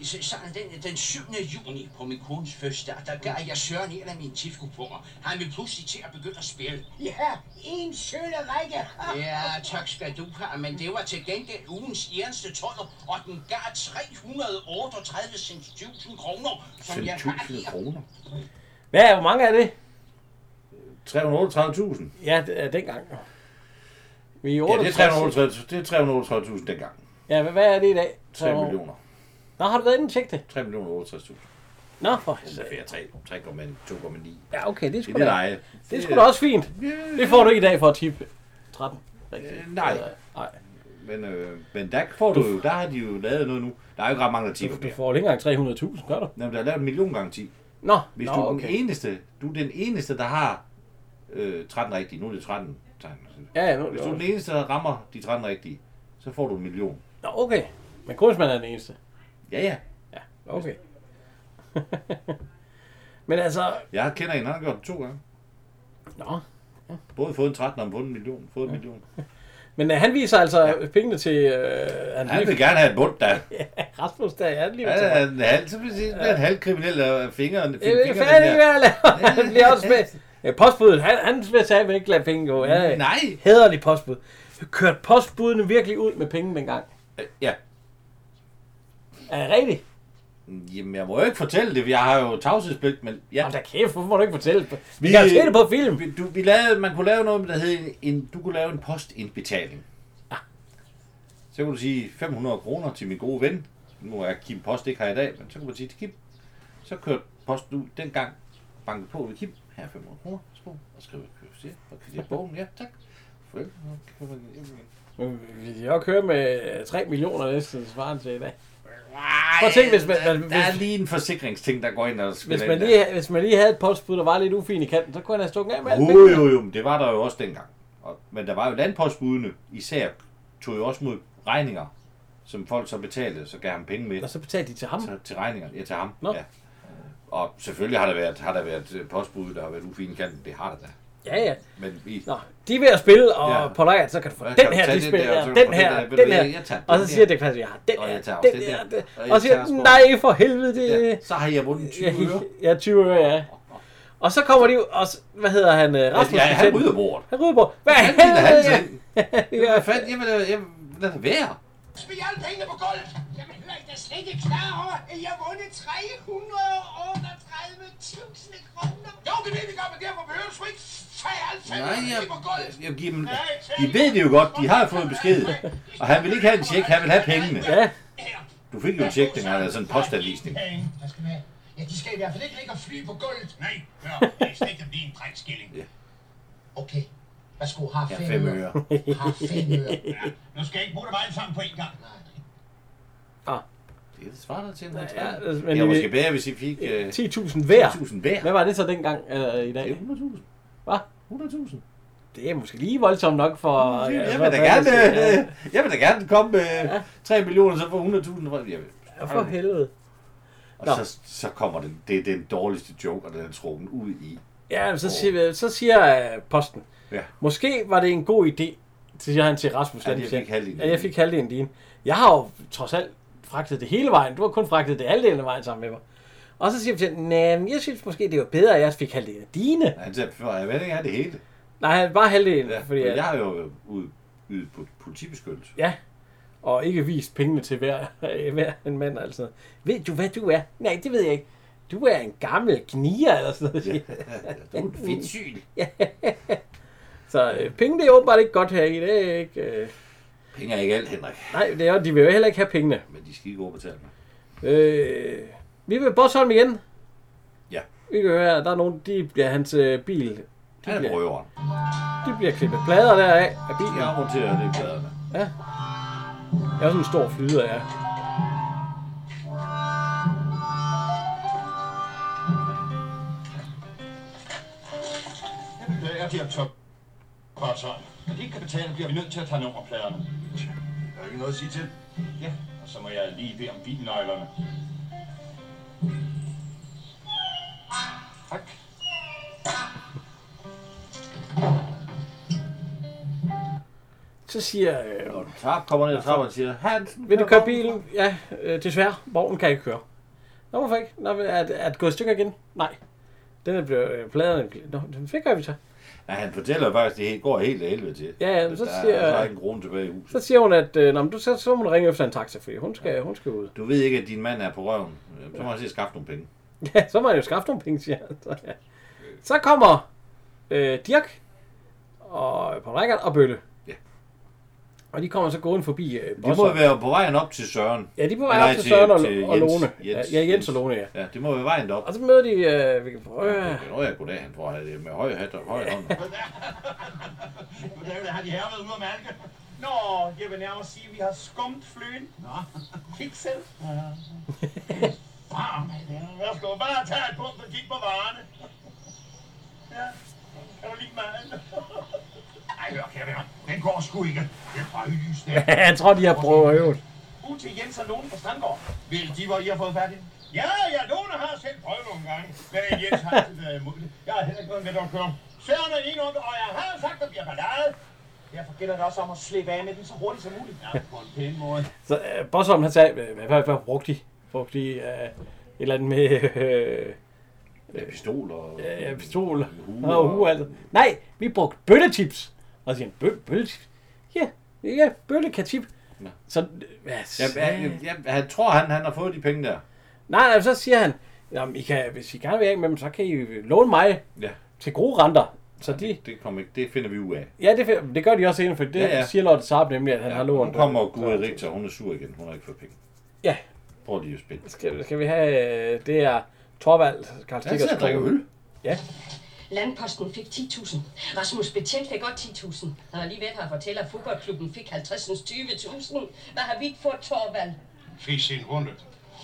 Så, sådan den, den 7. juni på min kones fødselsdag, der gav jeg Søren en af mine tipkuponer. Han vil pludselig til at begynde at spille. Ja, en sølle række. [laughs] Ja, tak skal du have, men det var til gengæld ugens eneste toller, og den gav 338.000 kroner, som jeg har 5.000 her. kroner. Hvad, hvor mange er det? 338.000. Ja, det er dengang. Vi er Ja, det er 68. 338.000 det er 338.000 dengang. Ja, hvad- er det i dag? 3 millioner. Nå, har du været inde og tjekke det? 3 millioner 68.000. Nå, for Det 3, 3,2,9. Ja, okay, det er Det sgu er det da, leje. det er sgu da også fint. Det får du i dag for at tippe 13. Rigtigt. Øh, nej. Nej. Men, øh, men der får du jo, der har de jo lavet noget nu. Der er jo ikke ret mange, der tipper Du mere. får ikke engang 300.000, gør du? Jamen, der er lavet en million garanti. Nå, Hvis nå, du er okay. den eneste, du er den eneste, der har øh, 13 rigtige. Nu er det 13 tegn. Ja, ja, nu, Hvis du er den eneste, der rammer de 13 rigtige, så får du en million. Nå, okay. Men Kunstmann er den eneste. Ja, ja. Ja, okay. [laughs] Men altså... Jeg kender en, han har gjort det to gange. Nå. Både fået en 13 og fået en million. Fået en million. [laughs] Men øh, han viser altså ja. pengene til... Øh, Han vil gerne have et bund, der. [laughs] ja, Rasmus, der er lige Han er en halv, så vil sige, han er en halv kriminel af fingeren. Jeg er færdig med at lave. Han bliver også med. Ja, postbuddet, han, han vil sige, ikke lade penge gå. Ja, Nej. Hederlig postbud. Kørte postbudene virkelig ud med penge dengang? Ja. Er det rigtigt? Jamen, jeg må jo ikke fortælle det, jeg har jo tavshedspligt, men ja. Jamen, der kæft, hvorfor må du ikke fortælle det? Vi kan jo se det på film. Vi, du, vi lavede, man kunne lave noget, der hed en, en, du kunne lave en postindbetaling. Ja. Så kunne du sige 500 kroner til min gode ven. Nu er Kim Post ikke her i dag, men så kunne man sige til Kim. Så kørte posten ud dengang, bankede på ved Kim. Her er 500 kroner, værsgo. Og skrive kør og kvittere bogen. Ja, tak. Farvel. Men Vi kan jo køre med 3 millioner næsten svaren til i dag. Prøv at tænke, hvis man, der, hvis, der er lige en forsikringsting, der går ind og spiller hvis, man ind der. lige, hvis man lige havde et postbud, der var lidt ufin i kanten, så kunne han have stukket af med alt Jo, jo, jo, men det var der jo også dengang. Og, men der var jo landpostbudene, især tog jo også mod regninger, som folk så betalte, så gav ham penge med. Og så betalte de til ham? Til, til regninger, ja, til ham. Nå. Ja. Og selvfølgelig har der været, har der været øh, postbud, der har været ufine kanten. Det har der da. Ja, ja. Men vi... Nå, de er ved at spille, og Ja. på lejret, så kan du få den her, de den spiller, der, den, få her, den den her. tager Og den så siger det faktisk, jeg har den Og her, den den den- Og og siger, nej for helvede, det... Ja, så har jeg vundet 20 øre. [laughs] Ja, ja, 20 øre, ja. Og så kommer de og hvad hedder han, øh, Rasmus? Ja, han rydder bordet. Han rydder bordet. Hvad helvede? [laughs] Hvad fanden? Jamen, jeg, jeg, lad det være. Smid alle pengene på gulvet! Jamen, hør I da slet ikke klar over, at jeg har vundet 338.000 kroner? Jo, det ved vi godt, men derfor behøver du sgu ikke tage alle Nej, pengene jeg, på gulvet. jeg giver dem, de ved det jo godt, de har fået besked. Og han vil ikke have en tjek, han vil have pengene. Ja. Du fik jo en tjek, dengang der er sådan en postanvisning. Ja, de skal i hvert fald ikke ligge og fly på gulvet. Nej, hør, det er slet ikke blive en drækskilling. Ja. Okay, værsgo, har Ja, fem, fem øre. øre. Har fem øre. Ja, nu skal jeg ikke bruge dem alle sammen på en gang. Ah, Det svarer til en Ja, 50. altså, men Det er vi- måske bedre, hvis I fik... øh, 10.000 hver. 10.000 hver. Hvad var det så dengang øh, i dag? Det er 100.000. Hvad? 100.000. Det er måske lige voldsomt nok for... Jeg ja, vil hvad da gerne, skal- ja. øh, jeg vil da gerne komme med 3 millioner, så få 100.000. fra- Jeg vil- Ja, for helvede. Og Nå. så, så kommer den, det er den dårligste joke, og den er trukket ud i. Ja, så siger, så siger øh, posten, Ja. måske var det en god idé, siger han til Rasmus Ja, jeg fik halvdelen. Ja, jeg fik halvdelen din. Jeg har jo trods alt fragtet det hele vejen. Du har kun fragtet det halvdelen af vejen sammen med mig. Og så siger ham, nej, jeg synes måske, det var bedre, at jeg fik halvdelen af dine. Han siger, for jeg ved ikke, er det hele. Nej, bare halvdelen. Ja, fordi, at, jeg har jo ud, ydet på politibeskyttelse. ja, og ikke vist pengene til hver, [laughs] hver en mand. Altså. Ved du, hvad du er? Nej, det ved jeg ikke. Du er en gammel gnier eller sådan noget. Ja, [laughs] du er en fedtsyg. [laughs] Så øh, penge, det er åbenbart ikke godt her i. Det er ikke... Øh... Penge er ikke alt, Henrik. Nej, det er, de vil jo heller ikke have pengene. Men de skal ikke overbetale mig. Øh, vi vil Bosholm igen. Ja. Vi kan høre, at der er nogen, de bliver hans øh, bil. De Han er bliver, røveren. de bliver klippet plader deraf af bilen. Jeg monterer det i pladerne. Ja. Jeg er sådan en stor flyder, ja. Jeg beklager, direktør Potter. Når de ikke kan betale, bliver vi nødt til at tage nummerpladerne. Der er ikke noget at sige til. Ja, og så må jeg lige bede om bilnøglerne. Tak. Så siger... Øh, Når du tager, kommer ned trappen og siger, Hansen, vil du køre bilen? Ja, øh, desværre. Vognen kan ikke køre. Nå, hvorfor ikke? Nå, er, er det gået i stykker igen? Nej. Den er blevet... Øh, pladerne... Nå, den fik vi så. Ja, han fortæller faktisk, at det går helt af helvede til. Ja, ja, men så der, siger- Der er ikke en krone tilbage i huset. Så siger hun, at øh, nå, men du, så, så må du ringe efter en taxa, fordi hun skal, hun skal ud. Du ved ikke, at din mand er på røven. Så må han se skaffe nogle penge. [laughs] Ja, så må han jo skaffe nogle penge, siger han. Så, ja. så kommer øh, Dirk og på rækkert og Bølle. Og de kommer så gående forbi øh, De må være på vejen op til Søren. Ja, de er på vej Nej, op til Søren og, til og Jens. Lone. Jens. Ja, Jens og Lone, ja. Ja, det må være vejen op. Og så møder de... Øh, vi kan prøve... Ja, Nå ja, goddag, han tror, det er med høje hat og høje hånd. [laughs] Goddag, har de her været ude at malke? Nå, jeg vil nærmere sige, at vi har skumt fløen. Nå, kiksel. Varm, Værsgo, bare tage et punkt og kig på varerne. Ja, kan du lide maden? [laughs] Ej, hør, kære venner, den går sgu ikke. Det er røglys der. [laughs] jeg tror, de har prøvet. Ud til Jens og Lone på Strandgård. Vil de, hvor I har fået fat i? Ja, ja, Lone har selv prøvet nogle gange. Men Jens har altid været imod det. Jeg har heller ikke noget med at køre. Søren er lige og jeg har sagt, at der bliver ballade. Derfor gælder det også om at slippe af med den så hurtigt som muligt. Ja, på en pæn måde. Så øh, Bosholm, han sagde, hvad, hvad, hvad brugte de? Brugte de øh, et eller andet med... Øh, Ja, pistol og... Ja, ja, pistol Hue og hue, altså. Nej, vi brugte bølletips. Og så siger han, bø, bølletips? Ja, ja, bøllekatip. Ja. Så, hvad Ja, ja, ja, han tror, han, han har fået de penge der. Nej, nej, så siger han, Jamen, I kan, hvis I gerne vil af med dem, så kan I låne mig Ja. til gode renter. Så de, Det, kommer ikke, det finder vi ud af. ja, det, det gør de også inden for det Ja, ja. siger Lotte Saab nemlig, at han har Ja, lånt. nu kommer Gud Richter, hun er sur igen. Hun har ikke fået penge. Ja. Prøv lige at spille. Skal, skal vi have, øh, det er Torvald, Karl Han sidder og drikker øl. Ja. Landposten fik 10.000. Rasmus Betjent fik godt 10.000. Der lige ved at fortælle, at fodboldklubben fik 50 20.000. Hvad har vi ikke fået, Torvald? Fik sin hunde.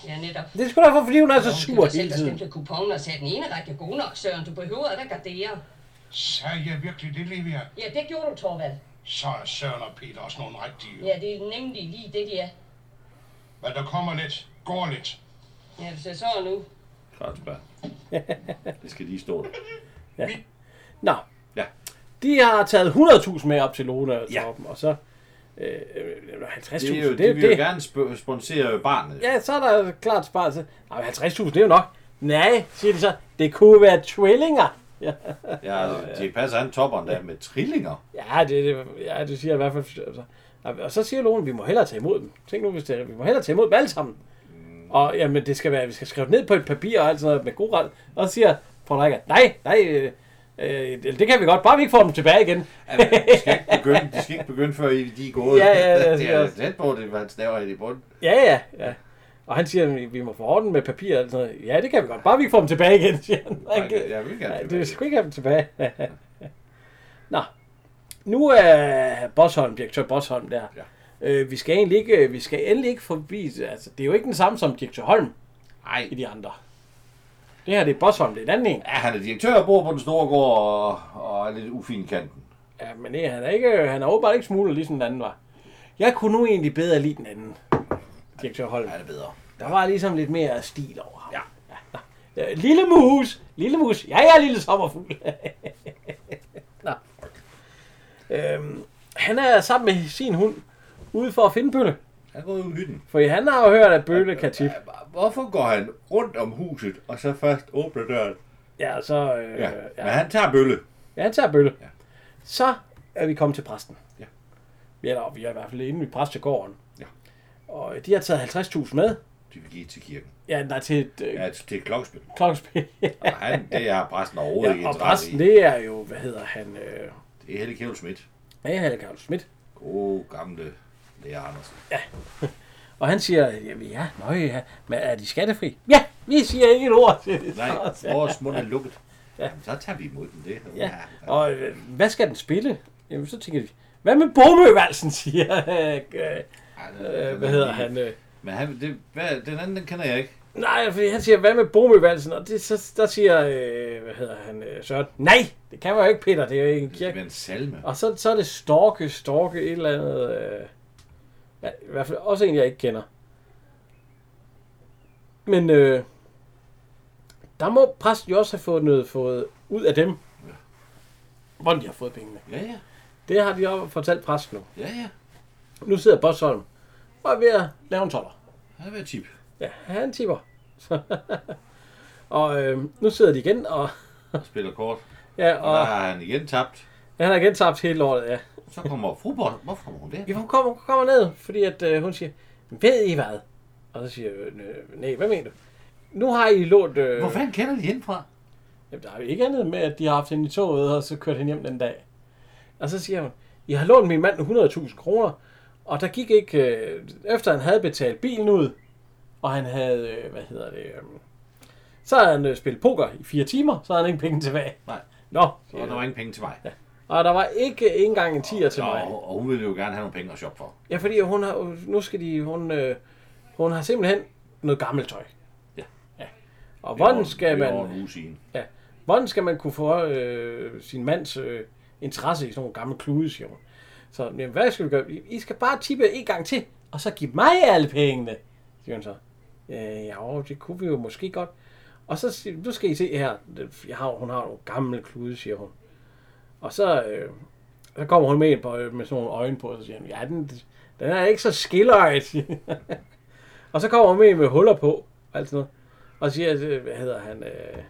Ja, netop. Det er sgu derfor, fordi hun er så sur det var selv, hele der tiden. stemte kuponen og sagde, den ene række god nok, Søren. Du behøver at gardere. Sagde jeg virkelig det, Livia? Ja, det gjorde du, Torvald. Så er Søren og Peter også nogle rigtige. Ja, det er nemlig lige det, de er. Men der kommer lidt, går lidt. Ja, hvis jeg så nu. Kratsberg. [laughs] Det skal lige stå Ja. Nå. Ja. De har taget 100.000 med op til Lone og Ja. Torben, og så øh, øh, 50.000. Det er jo, det, de vil jo gerne sp- sponsere barnet. Ja, så er der klart sparet. Nej, 50.000, det er jo nok. Nej, siger de så. Det kunne være tvillinger. Ja, Ja, de passer han topperen der med trillinger. ja, det, det, ja, det siger i hvert fald. Altså. Og så siger Lone, vi må hellere tage imod dem. Tænk nu, hvis det, vi må hellere tage imod dem alle sammen. Og jamen, det skal være, vi skal skrive det ned på et papir og alt sådan noget med god ret. Og så siger Frederik, nej, nej, øh, øh, det kan vi godt, bare vi ikke får dem tilbage igen. De skal ikke begynde, de skal ikke begynde før de er gået. [laughs] Ja, ja, ja, det er tæt på, det var han staver i bunden. Ja, ja, ja. Og han siger, at vi må få orden med papir og sådan noget. Ja, det kan vi godt. Bare vi ikke får dem tilbage igen, siger han. Nej, jeg vil gerne Nej, tilbage. det skal ikke have dem tilbage. [laughs] Nå. Nu er Bosholm, direktør Bosholm der. Ja. Øh, vi skal egentlig ikke, vi skal endelig ikke forbi, altså det er jo ikke den samme som direktør Holm Nej. i de andre. Det her det er Bosholm, det er en anden en. Ja, han er direktør og bor på den store gård og, og er lidt ufin kanten. Ja, men det, han er ikke, han er åbenbart ikke smugler, ligesom den anden var. Jeg kunne nu egentlig bedre lide den anden, direktør Holm. Han er bedre. Der var ligesom lidt mere stil over ham. Ja. ja. Lille mus, lille mus, ja, jeg er lille sommerfugl. nå. Øhm, han er sammen med sin hund ude for at finde Bølle. Han går ud i hytten. For han har jo hørt, at Bølle kan tippe. Hvorfor går han rundt om huset, og så først åbner døren? Ja, så... Øh, Ja, ja. men han tager bølle. ja, han tager Bølle. Ja. Så er vi kommet til præsten. Ja. Vi er, der, vi er i hvert fald inde i præstegården. Ja. Og de har taget 50.000 med. De vil give til kirken. Ja, nej, til et øh, Ja, til et klokkespil. klokkespil. Og han, det har præsten overhovedet ikke ja, og interesse præsten, i. det er jo, hvad hedder han? Øh, Det er Helle Kjævel Schmidt. ja, Helle Karl Schmidt. God gamle Lea Andersen. [laughs] Og han siger, ja, ja, nøj, ja, men er de skattefri? Ja, vi siger ikke et ord til det. Nej, [laughs] vores mund er lukket. Ja. Jamen, så tager vi imod den. Det. Ja, og øh, hvad skal den spille? Jamen, så tænker de, hvad med Bomøvalsen, [laughs] siger øh, øh, øh, hvad hedder han? Øh, Men han, det, hvad, den anden, den kender jeg ikke. nej, fordi han siger, hvad med Bomøvalsen? Og det, så, der siger, øh, hvad hedder han, øh, Søren, nej, det kan man jo ikke, Peter, det er jo ikke en Det kirke. er en salme. Og så, så er det Storke, Storke, et eller andet, øh, ja, i hvert fald også en, jeg ikke kender. Men øh, der må præsten jo også have fået noget fået ud af dem, hvordan de har fået pengene. Ja, ja. Det har de også fortalt præsten nu. Ja, ja. Nu sidder Bosholm og er ved at lave en toller. Han er ved at tip. Ja, han tipper. [laughs] og øh, nu sidder de igen, og, Og spiller kort. ja, Og der og har han igen tabt. han har igen tabt hele året, ja. Så kommer fru Bold. Hvorfor kommer hun der? Ja, hun kommer, hun kommer ned, fordi at, øh, hun siger, ved I hvad? Og så siger jeg, "Øh, nej, hvad mener du? Nu har I lånt... Øh, Hvor fanden kender de hende fra? Jamen, der er jo ikke andet med, at de har haft hende i toget, og så kørt hende hjem den dag. Og så siger hun, I har lånt min mand 100.000 kroner, Og der gik ikke, øh, efter han havde betalt bilen ud, og han havde, øh, hvad hedder det, øh, så havde han øh, spillet poker i fire timer, så havde han ikke penge tilbage. Nej. Nå, Så der var ingen penge til mig. Ja. Og der var ikke engang en tier til mig. Og, og hun ville jo gerne have nogle penge at shoppe for. Ja, fordi hun har, nu skal de, hun, øh, hun har simpelthen noget gammelt tøj. Ja. ja. Og hvordan skal det er man... en uge siden. Ja. Hvordan skal man kunne få øh, sin mands øh, interesse i sådan nogle gamle klude, siger hun. Så, jamen, hvad skal vi gøre? I- skal bare tippe en gang til, og så give mig alle pengene, siger hun så. Ja, ja, det kunne vi jo måske godt. Og så siger nu skal I se her, jeg har, hun har nogle gamle klude, siger hun. Og så, øh, så kommer hun med ind på, øh, med sådan nogle øjne på, og så siger hun, ja, den, den er ikke så skilleret. [laughs] og så kommer hun med med huller på, og alt sådan noget. Og siger, øh, hvad hedder han, øh,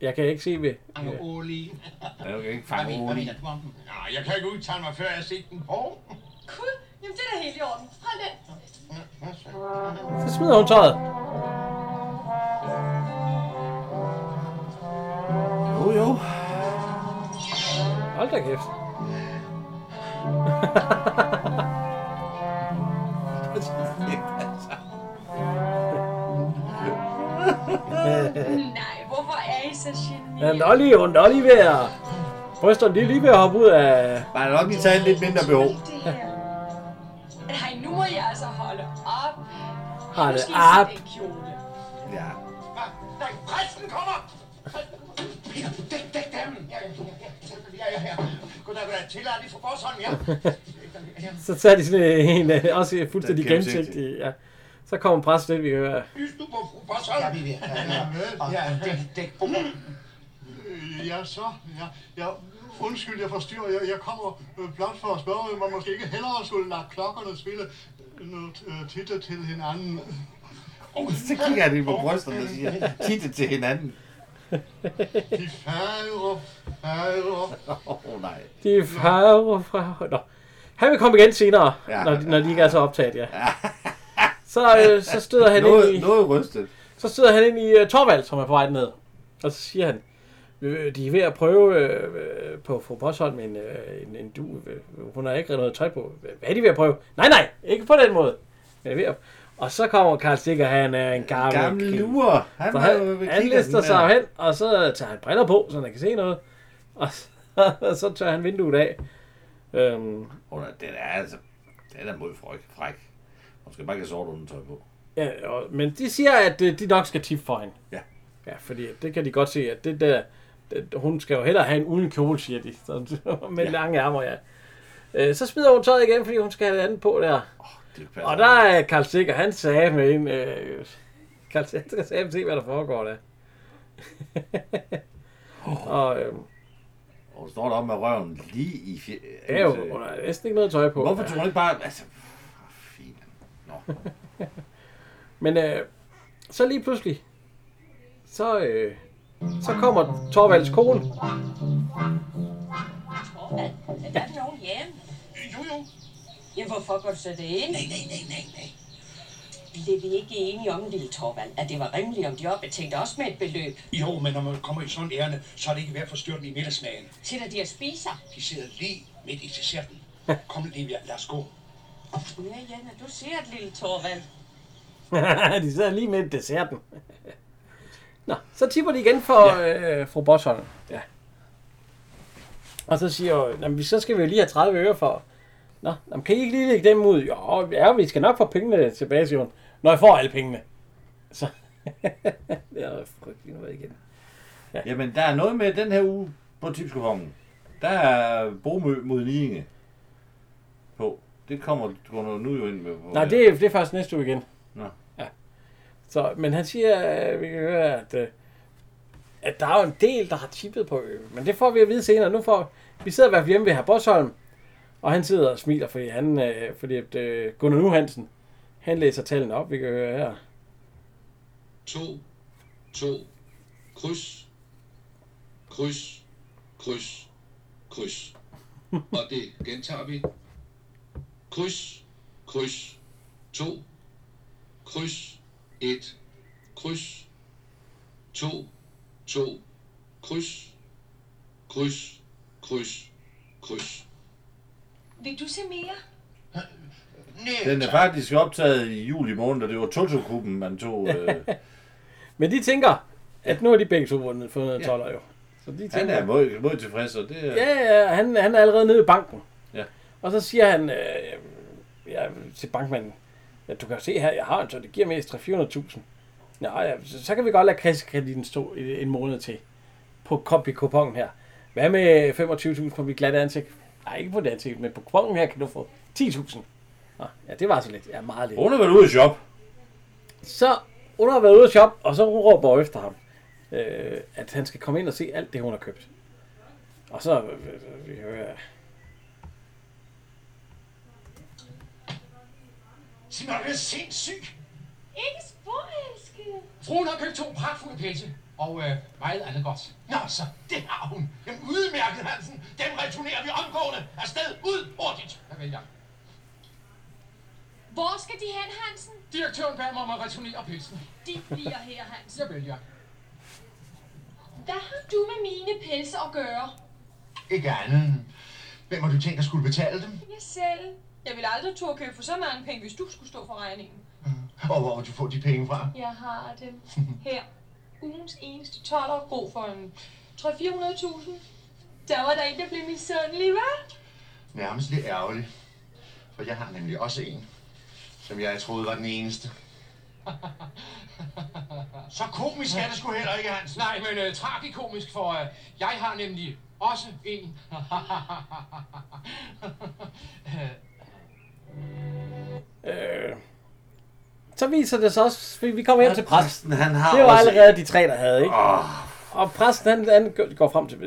jeg kan ikke se ved... Fange Oli. Jeg kan ikke fange mener, hvad Oli. mener du om den? Ja, jeg kan ikke udtale mig, før jeg har set den på. Gud, jamen det er da helt i orden. Hold den. Så smider hun tøjet. Jo, jo. Hold da kæft. Nej, hvorfor er I så generet? Ja, Nolly, hun er lige ved at... Brysterne, de er lige ved at hoppe ud af... Bare nok lige tage en lidt mindre behov. Det her. Nej, nu må jeg altså holde op. Se op. Ja. Nej, præsten kommer! Peter, dæk, dæk dem! Ja, ja, ja, ja, ja, ja. Goddag, lige fra Borsholm, ja. Så tager de sådan en, også fuldstændig gennemsigtig. Ja. Så kommer præsten ind, vi kan høre. Lys du på fru Borsholm. Ja, vi vil. Ja, dæk, dæk på Øh, Ja, så. Ja, ja. Undskyld, jeg forstyrrer. Jeg, jeg kommer øh, blot for at spørge, om man måske ikke hellere skulle lade klokkerne spille noget øh, titte til hinanden. Så kigger lige på brysterne og siger, titte til hinanden. [laughs] De færre, færre. Åh oh, nej. De er farver fra... Nå. Han vil komme igen senere, ja. Når, de, når de ikke er så optaget, ja. Så, øh, så støder han Noget, ind i... noget rystet. Så støder han ind i uh, Torvald, som er på vej ned. Og så siger han, øh, de er ved at prøve øh, øh, på fru Bosholm en, øh, en, en du. Øh, hun har ikke noget tøj på. Hvad er de ved at prøve? Nej, nej, ikke på den måde. Men er ved at... Og så kommer Karl Stikker, han er en gammel... Gammel lurer. Han han, han lister sig hen, og så tager han briller på, så han kan se noget. Og så, [laughs] så tager han vinduet af. Øhm, er, den er altså, den er mod fræk. Hun skal bare ikke have sort undertøj på. Ja, og, men de siger, at øh, de nok skal tippe for hende. Ja. Ja, fordi det kan de godt se, at det der... Det, hun skal jo hellere have en uden kjole, siger de. Så, [laughs] med ja. lange ærmer, ja. Øh, så smider hun tøjet igen, fordi hun skal have det andet på der. Det passer. Og der er Karl Stikker, han sagde med en... Øh, Karl Stikker sagde, se hvad der foregår der. [laughs] og øh, Og hun står deroppe med røven lige i... Fje- ja, jo, hun har næsten ikke noget tøj på. Hvorfor tror hun ikke bare... Altså, fint. Nå. [laughs] Men øh, så lige pludselig, så, øh, så kommer Torvalds kone. Torvald, er der nogen hjemme? Jo, jo. Jamen, hvorfor går du så det ind? Nej, nej, nej, nej, nej. Blev vi ikke enige om, lille Torvald, at det var rimeligt, om de opbetalte os med et beløb? Jo, men når man kommer i sådan ærne, så er det ikke værd at forstyrre i middagsmagen. Sidder de og spiser? De sidder lige midt i desserten. Kom, Livia, lad os gå. Ja, Janne, du ser et lille Torvald. [laughs] de sidder lige med desserten. Nå, så tipper de igen for ja. øh, fru Bosholm. Ja. Og så siger jeg, "Jamen, så skal vi jo lige have 30 øre for... Nå, jamen, kan I ikke lige lægge dem ud? Jo, ja, vi skal nok få pengene tilbage, siger hun. Når jeg får alle pengene. Så [laughs] det er frygteligt noget igen. Ja. Jamen, der er noget med den her uge på tipskupongen. Der er Bomø mod Niinge på. Det kommer går nu jo ind med. På, Nej, det er, det er faktisk næste uge igen. Nå. Ja. Så, men han siger, øh, vi kan høre, at, øh, at der er jo en del, der har tippet på ø. Men det får vi at vide senere. Nu får, vi sidder i hvert fald hjemme ved herr Bosholm, og han sidder og smiler, fordi, han, øh, fordi at, øh, Gunnar Nu Hansen, han læser tallene op, vi kan høre her. 2, 2, kryds, kryds, kryds, kryds. Og det gentager vi. Kryds, kryds, 2, kryds, 1, kryds, 2, 2, kryds, kryds, kryds, kryds. Vil du se mere? Den er faktisk optaget i juli måned, og det var Toto-kuppen, man tog. [laughs] Øh, Men de tænker, at nu har de begge to vundet fundet en toller jo. Så de han tænker, er mod, mod tilfreds, og det er... Ja, ja, han, han er allerede nede i banken. Ja. Og så siger han øh, ja, til bankmanden, ja, du kan se her, jeg har en, så det giver mest 300-400.000. Ja, ja, så, så kan vi godt lade kassekreditten stå en, måned til på kompi kupongen her. Hvad med 25.000 på mit glatte ansigt? Nej, ikke på ansigt, men på kupongen her kan du få 10.000. Nå, ja, det var så lidt. Ja, meget lidt. Hun har været ude i shop. Så hun har været ude at shoppe, og så råber hun efter ham, øh, at han skal komme ind og se alt det, hun har købt. Og så... Øh, øh, vi hører... Sig mig, er sindssyg? Ikke spor, elskede. Fruen har købt to pragtfulde pelse, og øh, meget andet godt. Nå, så det har hun. Jamen udmærket, Hansen. Dem returnerer vi omgående. Afsted, ud, hurtigt. Hvad vælger? Hvor skal de hen, Hansen? Direktøren bad mig om at returnere pelsen. De bliver her, Hansen. Jeg vælger. Hvad har du med mine pelse at gøre? Ikke andet. Hvem har du tænkt at skulle betale dem? Jeg selv. Jeg ville aldrig turde købe for så mange penge, hvis du skulle stå for regningen. Og hvor vil du få de penge fra? Jeg har dem [laughs] her. Ugens eneste toller god for en 300-400.000. Der var der en, der blev misundelig, hva'? Nærmest lidt ærgerligt. For jeg har nemlig også en, som jeg troede var den eneste. [laughs] Så komisk er det sgu heller ikke, Hans. Nej, men uh, tragikomisk, for uh, jeg har nemlig også en. [laughs] Øh, så viser det sig også, vi kommer hjem til præsten. han har det var også allerede de tre, der havde, ikke? Åh. Og præsten, han, han går frem til,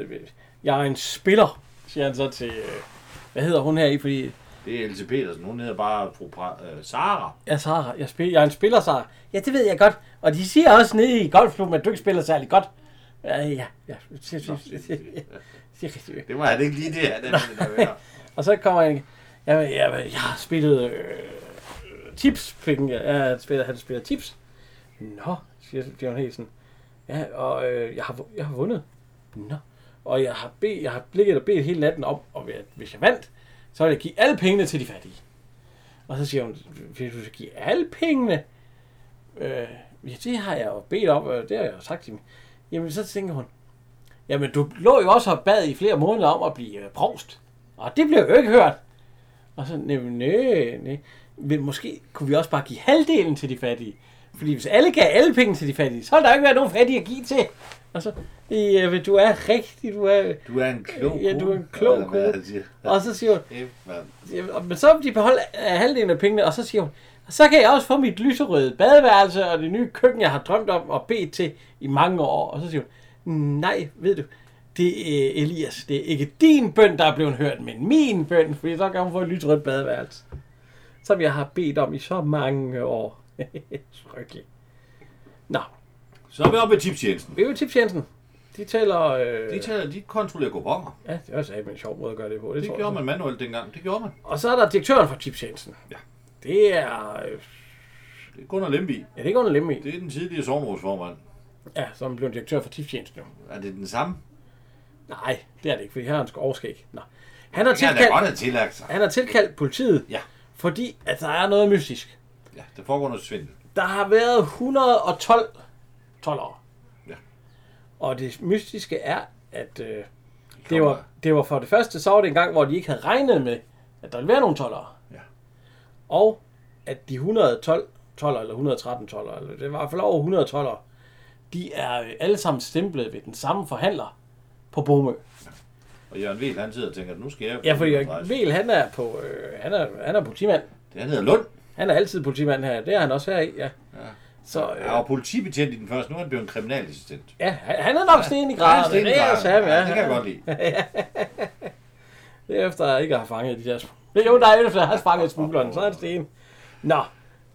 jeg er en spiller, siger han så til, øh, hvad hedder hun her i, fordi, Det er Else Petersen. Hun hedder bare fru pra- øh, Sara. ja, Sara, jeg, spil, jeg er en spiller, Sara. Ja, det ved jeg godt. Og de siger også nede i golfklubben, at du ikke spiller særlig godt. Ja, ja, ja. Det var han ikke lige det, han er at Og så kommer han, ja, ja, jeg har spillet øh, tips, fik han, ja, han spiller, han spiller tips. Nå, siger, siger Hesen. Ja, og øh, jeg, har, jeg har vundet. Nå. Og jeg har, bedt, jeg har blikket og bedt hele natten om, og hvis jeg vandt, så vil jeg give alle pengene til de fattige. Og så siger hun, hvis du skal give alle pengene? Øh, ja, det har jeg jo bedt om, og det har jeg jo sagt til dem. Jamen, så tænker hun, jamen du lå jo også og bad i flere måneder om at blive øh, provst. Og det blev jo ikke hørt. Og så, nej, nej, nej. Men måske kunne vi også bare give halvdelen til de fattige. Fordi hvis alle gav alle penge til de fattige, så ville der ikke være nogen fattige at give til. Og så, ja, du er rigtig, du er... Du er en klog Ja, du er en klog kone. Og så siger hun. [laughs] Ja, Men så vil de beholde øh, halvdelen af pengene, og så siger hun, så kan jeg også få mit lyserøde badeværelse og det nye køkken, jeg har drømt om og bedt til i mange år. Og så siger hun, nej, ved du, det er Elias, det er ikke din bøn, der er blevet hørt, men min bøn, fordi så kan hun få et lyserødt badeværelse. Som jeg har bedt om i så mange år. [laughs] Frygteligt. Nå. Så er vi oppe i tipstjenesten. Vi er i tipstjenesten. De tæller... Øh... De, tæller, de kontrollerer kuponer. Ja, det er også en sjov måde at gøre det på. Det, det gjorde jeg. man manuelt dengang. Det gjorde man. Og så er der direktøren for tipstjenesten. Ja. Det er... Øh... Det er Gunnar Lemby. Ja, det er Gunnar Lemby. Det er den tidligere sovnrumsformand. Ja, som blev direktør for tipstjenesten jo. Er det den samme? Nej, det er det ikke, for her han sgu overskæg. Nå. Han har tilkaldt, han har tilkaldt politiet, Ja. Fordi at der er noget mystisk. Ja, der foregår noget svindel. Der har været 112 tollere. Ja. Og det mystiske er, at øh, det, var, det var for det første, så var det en gang, hvor de ikke havde regnet med, at der ville være nogle tollere. Ja. Og at de 112 toller, eller 113 toller, eller det var i hvert fald over 100 toller, de er øh, alle sammen stemplet ved den samme forhandler på Bomø. Og Jørgen Wiel, han sidder og tænker, nu skal jeg... Ja, for Jørgen Vel, han er på, øh, han er, han er politimand. Det han hedder Lund. Han er altid politimand her. Det er han også her i, ja. Ja. Så, Jeg var politibetjent i den første, nu er han blevet en kriminalassistent. Ja, han han er nok sten i graden. Han er sten i Det er graden. Sam, Ja, det kan jeg godt lide. [laughs] det er efter, at jeg ikke har fanget de der Jo, der er efter, at jeg har fanget smuglerne, så er det sten. Nå,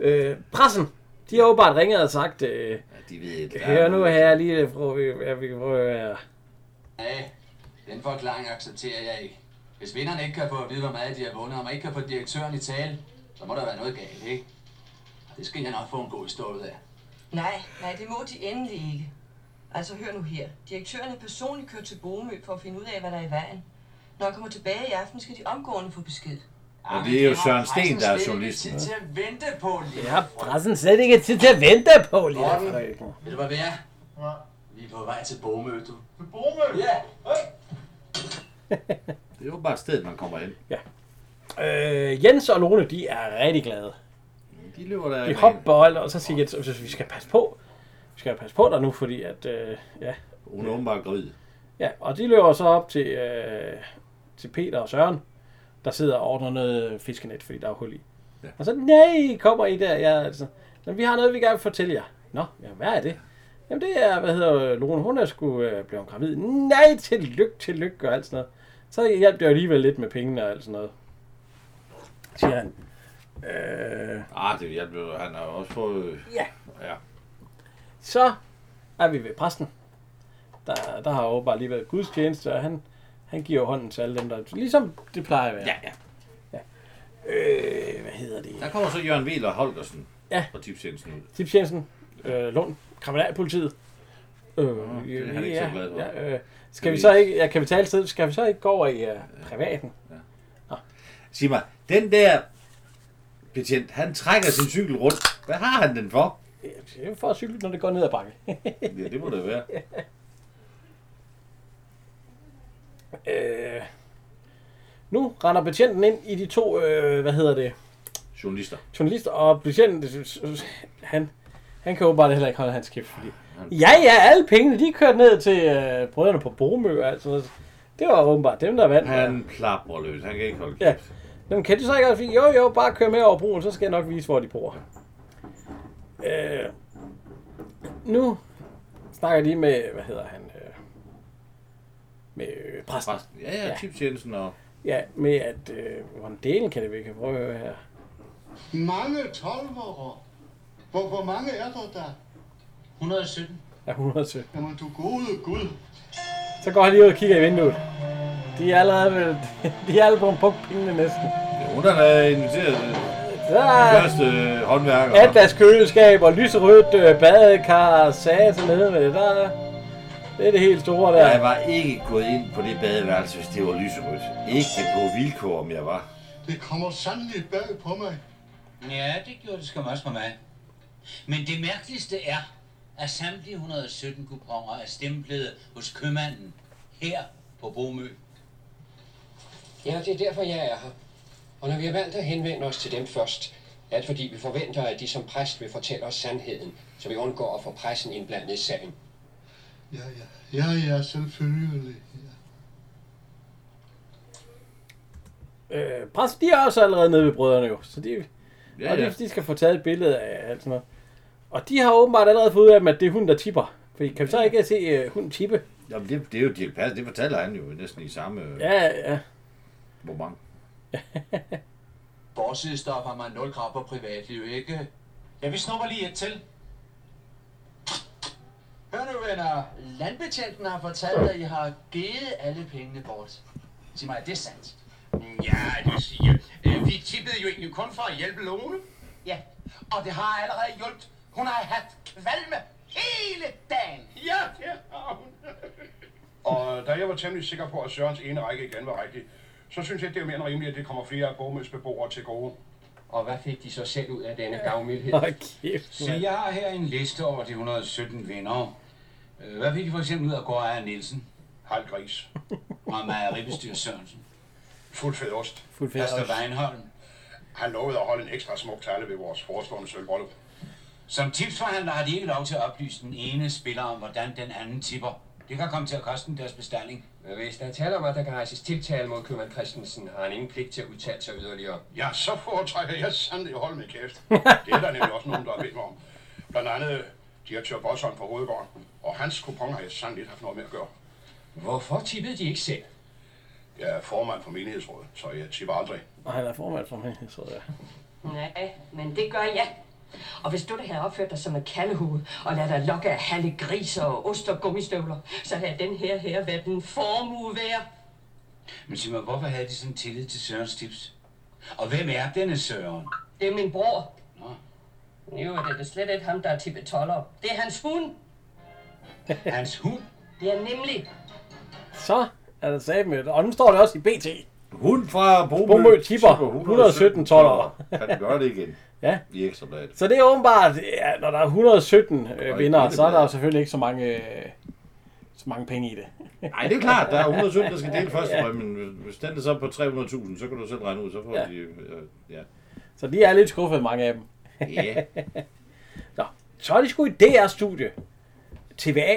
øh, pressen, de har åbenbart ringet og sagt, øh, Ja, de ved ikke. hør nu her lige, fru, ja, vi kan prøve her. Ja, den forklaring accepterer jeg ikke. Hvis vinderne ikke kan få at vide, hvor meget de har vundet, og man ikke kan få direktøren i tale, så må der være noget galt, ikke? Og det skal jeg nok få en god historie ud af. Nej, nej, det må de endelig ikke. Altså, hør nu her. Direktøren er personligt kørt til Bomø for at finde ud af, hvad der er i vejen. Når han kommer tilbage i aften, skal de omgående få besked. Og det er jo Søren Sten, der er journalisten. Tid til at vente på, lille Ja, pressen slet ikke tid til at vente på. Frederik. Ved du hvad vi er? Vi er på vej til Bomø, du. Til Bomø? Ja. [laughs] Det er jo bare et sted, man kommer ind. Ja. Øh, Jens og Lone, de er rigtig glade. De løber der De hopper og alt, og så siger Jens, at vi skal passe på. Vi skal passe på dig nu, fordi at, øh, ja. Hun er åbenbart gravid. Ja, og de løber så op til, øh, til Peter og Søren, der sidder og ordner noget fiskenet, fordi der er hul i. Ja. Og så, nej, kommer I der? Ja, altså, men vi har noget, vi gerne vil fortælle jer. Nå, ja, hvad er det? Jamen det er, hvad hedder Lone, hun er sgu øh, blevet gravid. Nej, tillykke, tillykke og alt sådan noget. Så hjalp det jo alligevel lidt med pengene og alt sådan noget. Siger han. Øh, Ah, det hjælper jo. Han har også fået... Ja. Ja. Så er vi ved præsten. Der, der har jo bare lige været gudstjeneste, og han, han giver hånden til alle dem, der... Ligesom det plejer at være. Ja, ja. ja. Øh, hvad hedder det? Der kommer så Jørgen Wiel og Holgersen Ja. og Tipsjensen ud. Tipsjensen, øh, Lund, kriminalpolitiet. Øh, det er ikke så glad for. Ja, øh, skal vi så ikke, ja, kan vi tale sted, skal vi så ikke gå over i uh, privaten? Sig mig, den der betjent, han trækker sin cykel rundt. Hvad har han den for? Det er for at cykle, når det går ned ad bakke. [laughs] Ja, det må det være. [laughs] øh, nu render betjenten ind i de to, øh, hvad hedder det, Journalister. journalister, og betjenten, han, han kan jo bare heller ikke holde hans kæft, fordi, ja, ja, alle pengene, de kørte ned til øh, brødrene på Bomø og alt sådan noget. Det var åbenbart dem, der vandt. Han plapper løs. Han kan ikke holde Ja. Men kan du så ikke også sige, jo jo, bare kør med over broen, så skal jeg nok vise, hvor de bor. Øh, nu snakker de med, hvad hedder han, øh, med øh, præsten. Præsten. Ja, ja, Tipsjensen og... Ja, med at, øh, hvordan delen kan det vi kan prøve at høre her. Mange tolvere. Hvor, hvor mange er der der? 117. Ja, 117. Jamen du gode Gud. Så går han lige ud og kigger i vinduet. De er allerede, ved, de er allerede på brugt pengene næsten. Ja, hun er inviteret øh, Der de er første øh, håndværkere. Atlas køleskab og lyserødt øh, badekar og satan nede med det. Der er, det er det helt store der. Jeg var ikke gået ind på det badeværelse, hvis det var lyserødt. Ikke på vilkår, om jeg var. Det kommer sandelig bag på mig. Ja, det gjorde det skam også for mig. Men det mærkeligste er, at samtlige 117 kuponer er stemplet hos købmanden her på Bomø. Ja, det er derfor, jeg er her. Og når vi har valgt at henvende os til dem først, er det fordi, vi forventer, at de som præst vil fortælle os sandheden, så vi undgår at få pressen indblandet i sagen. Ja, ja. Ja, ja, selvfølgelig. Øh, pres, de er også allerede nede ved brødrene jo. Så de, Ja, og de, ja. de skal få taget et billede af alt sådan noget. Og de har åbenbart allerede fået ud af dem, at det er hunden, der tipper. Fordi kan vi så ikke se uh, hunden tippe? Jamen, det, det er jo Dirk Passer. Det fortæller han jo næsten i samme... øh, Ja, ja. Hvor mange? Forsidestop har man nul krav på privatliv, ikke? Ja, vi snupper lige et til. Hør nu, venner. Landbetjenten har fortalt, at I har givet alle pengene bort. Sig mig, er det sandt? Ja, det siger. Øh, Vi tippede jo egentlig kun for at hjælpe Lone. Ja, og det har allerede hjulpet. Hun har haft kvalme hele dagen. Ja, det har hun. [laughs] Og da jeg var temmelig sikker på, at Sørens ene række igen var rigtig, så synes jeg, det er mere end rimeligt, at det kommer flere af Bomøs beboere til gode. Og hvad fik de så selv ud af denne gavmildhed? Kæft, Så jeg har her en liste over de 117 vinder. Øh, Hvad fik I for eksempel ud af Gård Ejer Nielsen? Halv gris. [laughs] Og Mejeribestyr Sørensen. Fuld fed ost. Fuld fed ost. Weinholm. Han lovede at holde en ekstra smuk tale ved vores forestående sølvbryllup. Som tipsforhandler har de ikke lov til at oplyse den ene spiller om, hvordan den anden tipper. Det kan komme til at koste dem deres bestilling. Hvis der er tale om, at der kan rejses tiltale mod købmand Christensen, har han ingen pligt til at udtale sig yderligere. Ja, så foretrækker jeg sandelig at holde med kæft. [laughs] Det er der nemlig også nogen, der har bedt mig om. Blandt andet direktør Bosson på Hovedgården. Og hans kupon har jeg sandelig haft noget med at gøre. Hvorfor tippede de ikke selv? Jeg er formand for menighedsrådet, så jeg tipper aldrig. Og han er formand for mig, så ja. Nej, men det gør jeg. Og hvis du da havde opført dig som en kaldehoved, og lader dig lokke af halve griser og ost og gummistøvler, så havde den her her været en formue værd. Men sig mig, hvorfor havde de sådan tillid til Sørens tips? Og hvem er denne Søren? Det er min bror. Nå. Jo, det er da slet ikke ham, der er tippet toller. Det er hans hund. [laughs] Hans hund? Det er nemlig. Så er der sat med Og nu står det også i BT. Hund fra Bomø, Bomø tipper 117 toller. Kan den gøre det igen? [laughs] Ja. I ekstrabladet. Så det er åbenbart, ja, når der er 117 øh, vinder, så er der er- jo selvfølgelig ikke så mange, øh, så mange penge i det. [laughs] Nej, det er klart, der er 117, der skal dele første Ja. men hvis den er så på 300.000, så kan du selv regne ud, så får ja. de... Øh, ja. Så de er lidt skuffede, mange af dem. Ja. [laughs] Nå, så er de sgu i DR-studie. TVA.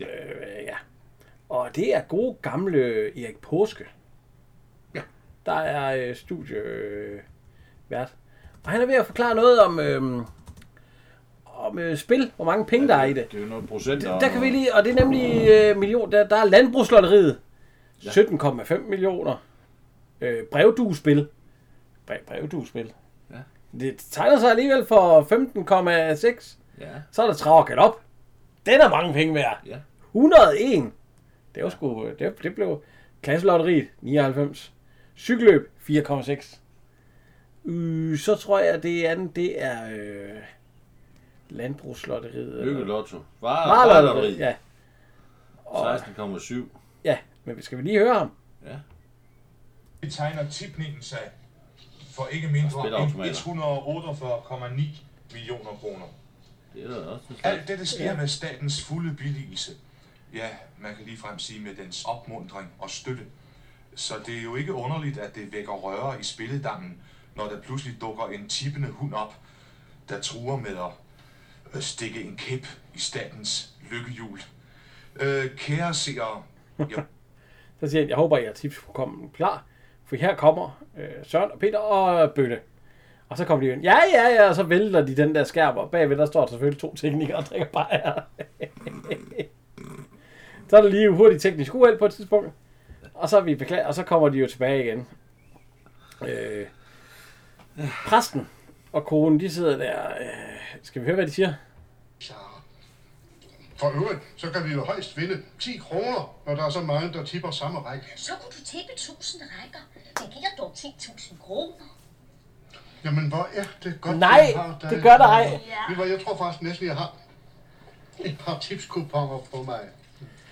Ja. Øh, ja. Og det er gode gamle Erik Påske. Ja. Der er øh, studie øh, vært. Og han er ved at forklare noget om, øh, om øh, spil, hvor mange penge ja, der er i det. Det er jo noget procent. Der, der kan vi lige, og det er nemlig øh, million, der, der er landbrugslotteriet. 17,5 millioner. Øh, brevduespil. Brev, brevduespil. Ja. Det tegner sig alligevel for 15,6. Ja. Så er der trav og op. Den er mange penge værd. Ja. 101. Det var sgu, det, det blev klasselotteriet 99. Cykelløb 4,6. Øh, så tror jeg, at det andet, det er øh, landbrugslotteriet. Lykke Lotto. Var- Varelotteriet, ja. 16,7. Ja, men skal vi lige høre ham? Ja. Det tegner tipningen sig for ikke mindre end Spilautomater. 148,9 millioner kroner. Det er også Alt dette sker med statens fulde billigelse. Ja, man kan ligefrem sige med dens opmundring og støtte. Så det er jo ikke underligt, at det vækker røre i spilledammen, når der pludselig dukker en tippende hund op, der truer med at øh, stikke en kæp i statens lykkehjul. Øh, kære seere, [laughs] jeg Så siger han, jeg håber, at jeres tips kunne komme klar. For her kommer øh, Søren og Peter og Bøtte. Og så kommer de ind. Ja, ja, ja, og så vælter de den der skærm, og bagved der står der selvfølgelig to teknikere og drikker bajer. [laughs] så er der lige hurtigt teknisk uheld på et tidspunkt. Og så er vi beklager, og så kommer de jo tilbage igen. Øh, præsten og konen, de sidder der. Øh, skal vi høre, hvad de siger? For øvrigt, så kan vi jo højst vinde 10 kroner, når der er så mange, der tipper samme række. Så kunne du tippe 1000 rækker. Det giver dog 10.000 kroner. Jamen, hvor er det godt, Nej, jeg har dig. det gør der ej. Du hvad, jeg tror faktisk næsten, jeg har et par tipskuponer på mig.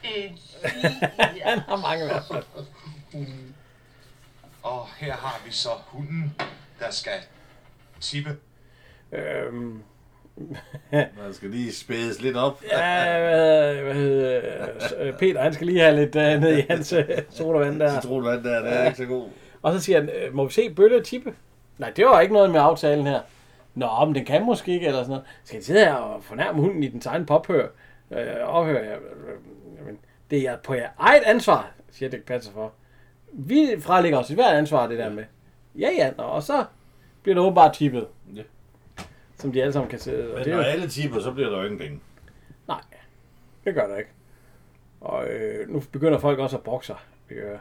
[laughs] Han har mange i hvert fald. Og her har vi så hunden, der skal tippe. Øhm, [laughs] Man skal lige spædes lidt op. Ja, hvad, hvad hedder, Peter, han skal lige have lidt uh, ned i hans uh, sodavand der. [laughs] Citronvand der, det er ikke så god. Og så siger han, øh, må vi se Bølle tippe? Nej, det var ikke noget med aftalen her. Nå, men den kan måske ikke, eller sådan noget. Skal jeg sidde her og fornærme hunden i den egen pophør? Øh, ophør, ja, øh, jamen, det er på jer eget ansvar, siger det passer for. Vi frelægger os i hvert ansvar, det der med. Ja, ja, nå, og så bliver det åbenbart tippet. Ja. Som de alle sammen kan sidde. Men når alle tipper, så bliver der jo ingen penge. Nej, det gør der ikke. Og øh, nu begynder folk også at bokse sig. Det gør.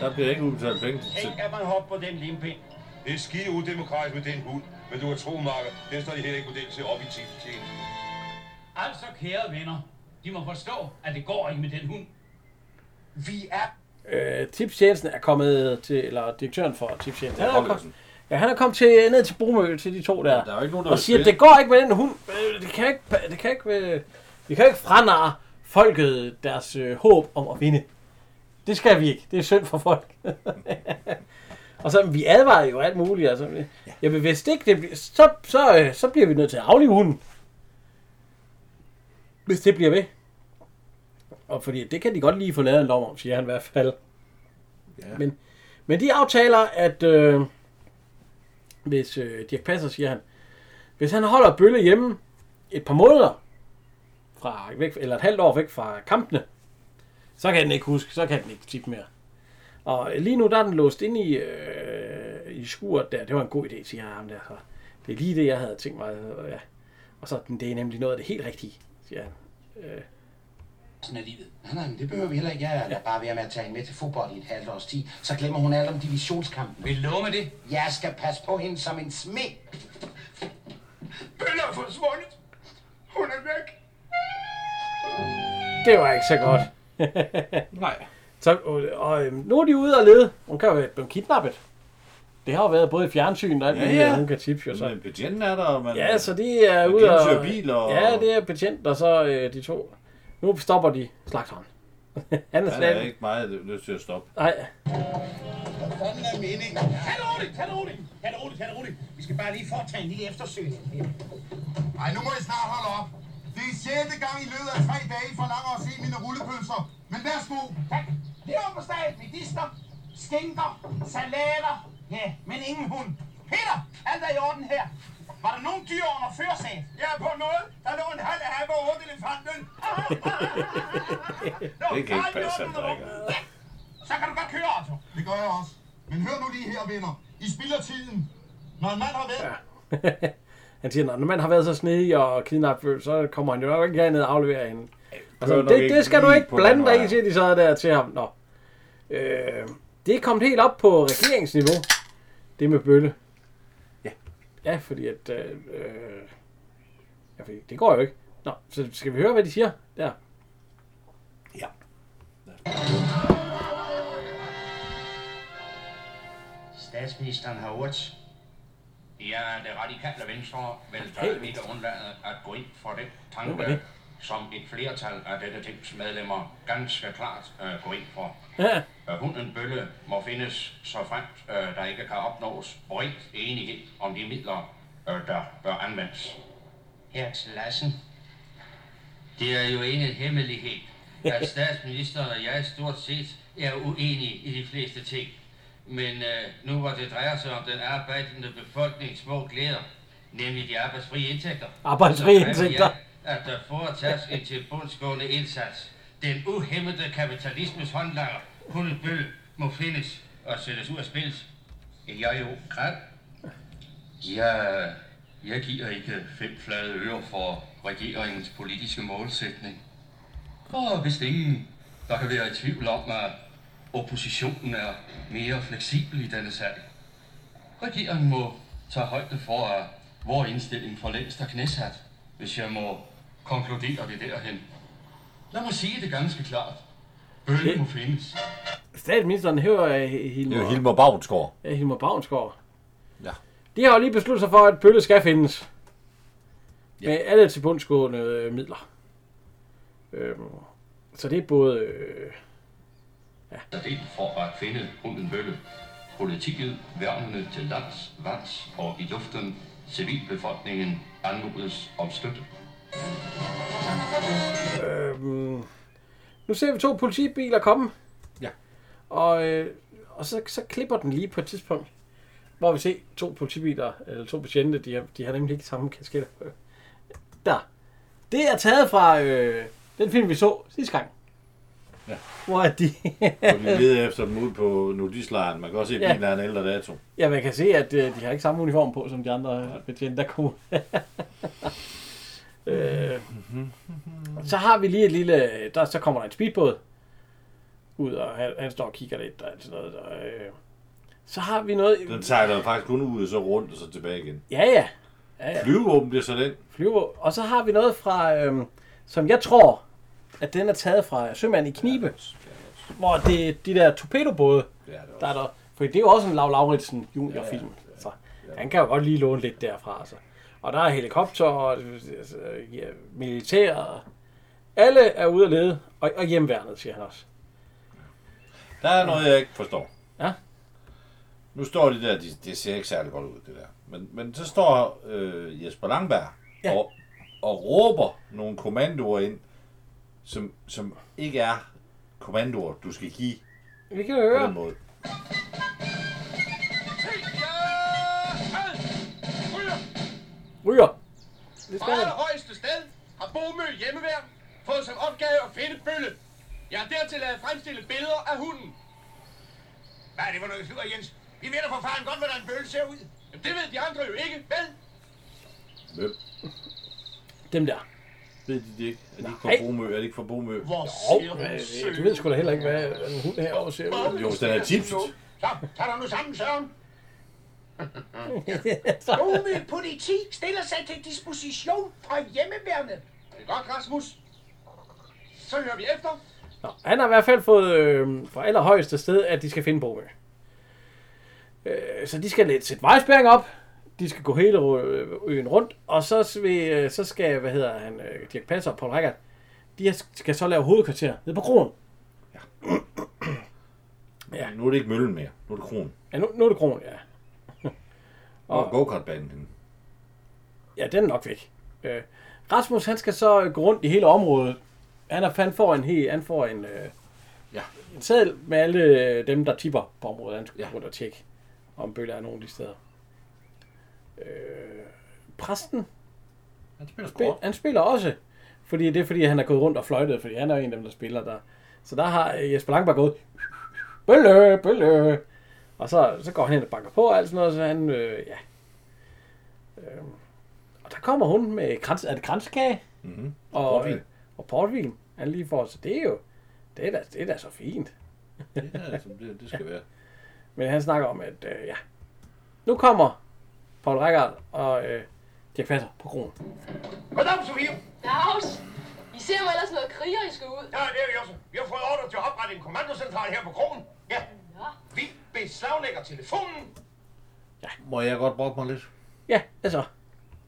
Der bliver ikke udbetalt penge til Tænk, at man hopper på den limpind. Det er skide udemokratisk med den hund, men du er tro, Marker. Den står de heller ikke model til op i tiptjen. Altså, kære venner, de må forstå, at det går ikke med den hund. Vi er... Øh, tipstjenesten er kommet til, eller direktøren for tipstjenesten, han er, kommet, ja, han er kommet til, ned til Bromø, til de to der, Der er ikke nogen, der og siger, spille. det går ikke med den hund. Øh, Det kan ikke, det kan ikke, øh, vi kan ikke franare folket deres øh, håb om at vinde. Det skal vi ikke. Det er synd for folk. [laughs] og så, vi advarer jo alt muligt. Altså, ja, men hvis det ikke det bliver, så, så, øh, så bliver vi nødt til at aflive hunden. Hvis det bliver ved. Og fordi det kan de godt lige få lavet en lov om, siger han i hvert fald. Ja. Men, men de aftaler, at øh, hvis øh, Dirk Passer, siger han, hvis han holder Bølle hjemme et par måneder, fra væk, eller et halvt år væk fra kampene, så kan den ikke huske, så kan den ikke tippe mere. Og lige nu der er den låst inde i, øh, i skuret der. Det var en god idé, siger ham der. Så det er lige det, jeg havde tænkt mig. Og, ja. og så det er nemlig noget af det helt rigtige, siger han. Øh, Sådan er livet. Nej, nej, men det behøver vi heller ikke. Jeg er bare ved med at tage hende med til fodbold i et halvt års tid. Så glemmer hun alt om divisionskampen. Vil du love med det? Jeg skal passe på hende som en smed. Bølle er forsvundet. Hun er væk. Det var ikke så godt. [laughs] Nej. Så, og, og øhm, nu er de ude og lede. Hun kan jo være blevet kidnappet. Det har jo været både i fjernsyn og alt Ja, ja. hun kan tippe jo så. Men betjenten er der, og man... Ja, så de er ude og... biler og- Ja, det er betjent, og så øh, de to. Nu stopper de slagteren. [laughs] Han er Han er slet ikke meget nødt til at stoppe. Nej. Hvad fanden er meningen? Tag det roligt, tag det roligt. Tag det roligt, tag det roligt. Vi skal bare lige foretage en lille eftersøgning. Ej, nu må I snart holde op. Det er sjette gang i løbet af tre dage, I forlanger at se mine rullepølser. Men værsgo. Tak. Leverpostej, medister, skinker, salater. Ja, men ingen hund. Peter, alt er i orden her. Var der nogen dyr under førersæt? Ja, på noget. Der lå en halv af og otte elefanten. [laughs] Det kan ikke passe, han drikker. Så kan du godt køre, Otto. Det gør jeg også. Men hør nu lige her, venner. I spilder tiden. Når en mand har været... [laughs] Han siger, når man har været så snedig og kidnappet, så kommer han jo nok ikke herned og afleverer hende. Altså, det, det skal du ikke blande dig i, siger de så der til ham. Nå. Øh, det er kommet helt op på regeringsniveau, det med Bølle. Ja. Fordi at... Øh, øh, ja, fordi det går jo ikke. Nå, så skal vi høre, hvad de siger der? Ja. Statsministeren har ordet. Ja, det radikale venstre vil stadig ikke undlade at gå ind for det tanke, det? Som et flertal af dette tings medlemmer ganske klart øh, går ind for. Ja. Øh, Hunden Bølle må findes, så fremt øh, der ikke kan opnås bred enighed om de midler, øh, der bør anvendes. Her til Lassen. Det er jo ingen hemmelighed, [laughs] at statsministeren og jeg stort set er uenige i de fleste ting. Men øh, nu hvor det drejer sig om den arbejdende befolknings små glæder, nemlig de arbejdsfrie indtægter, Arbejdsfrie indtægter. Jeg, at der foretages en tilbundsgående indsats. Den uhemmede kapitalismes håndlanger, hunden bøl, må findes og sættes ud af spil. Jeg jo græd. Jeg, jeg giver ikke fem flade øre for regeringens politiske målsætning. Og hvis ingen, der kan være i tvivl om, at oppositionen er mere fleksibel i denne sag. Regeringen må tage højde for, at vores indstilling for længst er knæsat, hvis jeg må konkludere det derhen. Lad mig sige det ganske klart. Bølle må findes. Statsministeren hører Hilmer... Det er jo Hilmer Bavnsgaard. Ja, Hilmer Bavnsgaard. Ja. De har jo lige besluttet sig for, at Bølle skal findes. Ja. Med alle til bundsgående øh, midler. Øhm, så det er både... Øh, Der del for at finde hunden Bølle. Politiet, værnene til lands, vands og i luften, civilbefolkningen anmodes om støtte. Øhm, nu ser vi to politibiler komme. Ja. Og, øh, og så, så klipper den lige på et tidspunkt, hvor vi ser to politibiler, eller to betjente, de har, de har nemlig ikke samme kasketter. Der. Det er taget fra øh, den film, vi så sidste gang. Ja. Hvor er de... Og de leder efter dem ude på nudislejren. Man kan også se, at Ja. bilen er en ældre dato. Ja, man kan se, at øh, de har ikke samme uniform på, som de andre betjente, der kommer. [laughs] øh, så har vi lige et lille... Der, så kommer der en speedbåd ud, og han, han står og kigger lidt og sådan noget. Og, øh, så har vi noget... Den sejler faktisk kun ud og så rundt og så tilbage igen. Ja, ja. ja, ja. Flyvevåben bliver så den. Flyve. Og så har vi noget fra, øhm, som jeg tror, at den er taget fra Sømand i Knibe. Hvor det er de der torpedobåde, der er der. For det er jo også en Lav Lauritsen juniorfilm. Så han kan jo godt lige låne lidt derfra. Altså. Og der er helikopter og altså, ja, militær. Alle er ude at lede. Og, og hjemværnet, siger han også. Der er noget, jeg ikke forstår. Ja. Nu står de der, de, det ser ikke særlig godt ud, det der. Men, men så står øh, Jesper Langberg ja. og, og råber nogle kommandoer ind, som, som ikke er kommandoer, du skal give Vi kan på høre. den måde. Ryger. Det skal højeste sted har Bomø hjemmeværn fået som opgave at finde Bølle. Jeg har dertil lavet fremstille billeder af hunden. Hvad er det for noget sludder, Jens? Vi ved da for fanden godt, hvordan Bølle ser ud. Jamen, det ved de andre jo ikke, vel? Hvem? Dem der. Ved de det ikke? Er de ikke fra. Bomø? Er de ikke fra Bomø? Hvor Jo, øh, du ved sgu da heller ikke, hvad en hund herovre ser ud. Jo, hvis den er tipset. Så, tag dig nu sammen, Søren. [laughs] Bomø politi stiller sig til disposition fra hjemmeværnet. Det er godt, Rasmus. Så hører vi efter. Nå, han har i hvert fald fået øh, fra allerhøjeste sted, at de skal finde Bomø. Øh, så de skal lidt sætte vejspæring op. De skal gå hele øh, øen rundt. Og så, vil, øh, så skal, hvad hedder han, øh, Dirk Passer og Paul Rickard, de skal så lave hovedkvarter nede på kronen. Ja. Nu er det ikke møllen mere. Nu er det kronen. Ja, nu, nu er det kron, ja. Og go-kart-banen. henne? Ja, den er nok væk. Øh, Rasmus, han skal så gå rundt i hele området. Han, er, han får en, he, han får en, øh, ja. en seddel med alle øh, dem, der tipper på området. Han skal ja. rundt og tjekke, om bøller er nogen de steder. Øh, præsten, Han spiller spil, han spiller også. Fordi det er fordi, han er gået rundt og fløjtet, fordi han er en af dem, der spiller der. Så der har øh, Jesper Langberg gået, bølle, bølle. Og så, så går han hen og banker på og alt sådan noget, så han, øh, ja. Øh, og der kommer hun med krans, er det kranskage? Mm-hmm. Og, Portvin. øh, og portvin. Han lige får, så det er jo, det er da, det er da så fint. Det er, som det, det skal være. Men han snakker om, at øh, ja, nu kommer Paul Rækkert og øh, Dirk Passer på kronen. Goddag, Sofie. Dags. I ser jo ellers noget krigerisk ud. Ja, det er vi også. Vi har fået ordre til at oprette en kommandocentral her på krogen. Ja. Vi beslaglægger telefonen. Må jeg godt brokke mig lidt? Ja, det så.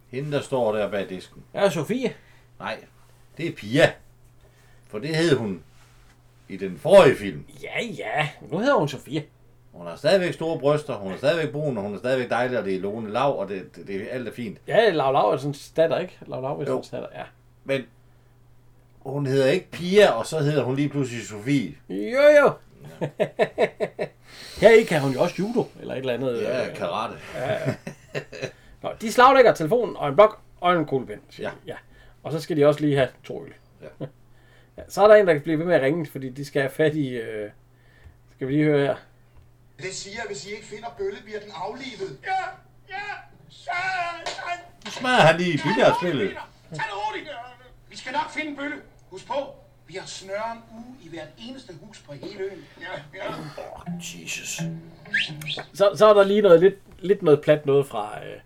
Hende, der står der bag disken. Ja, Sofie. Nej, det er Pia. For det hed hun i den forrige film. Ja, ja. Nu hedder hun Sofie. Hun har stadigvæk store bryster, hun er stadigvæk brun, og hun er stadigvæk dejlig, og det er Lone Lav, og det, det, det alt er fint. Ja, Lav Lav er sådan datter, ikke? Lav Lav er sådan datter, ja. Men hun hedder ikke Pia, og så hedder hun lige pludselig Sofie. Jo, jo. Her i kan hun jo også judo, eller et eller andet. Ja, øh, karate. Ja. Nå, de slaglægger telefonen og en blok og en kuglepen. Ja. ja. Og så skal de også lige have to øl. Ja. [laughs] ja. Så er der en, der kan blive ved med at ringe, fordi de skal have fat i... Øh... Skal vi lige høre her. Det siger, at hvis I ikke finder Bølle, bliver den aflivet. Ja, ja. Satan. Nu smager han lige i billardspillet. Tag det roligt. Vi skal nok finde Bølle. Husk på, vi har snøre en uge i hvert eneste hus på hele øen. Ja, ja. Jesus. Så, så er der lige noget lidt, lidt noget plat noget fra... Øh...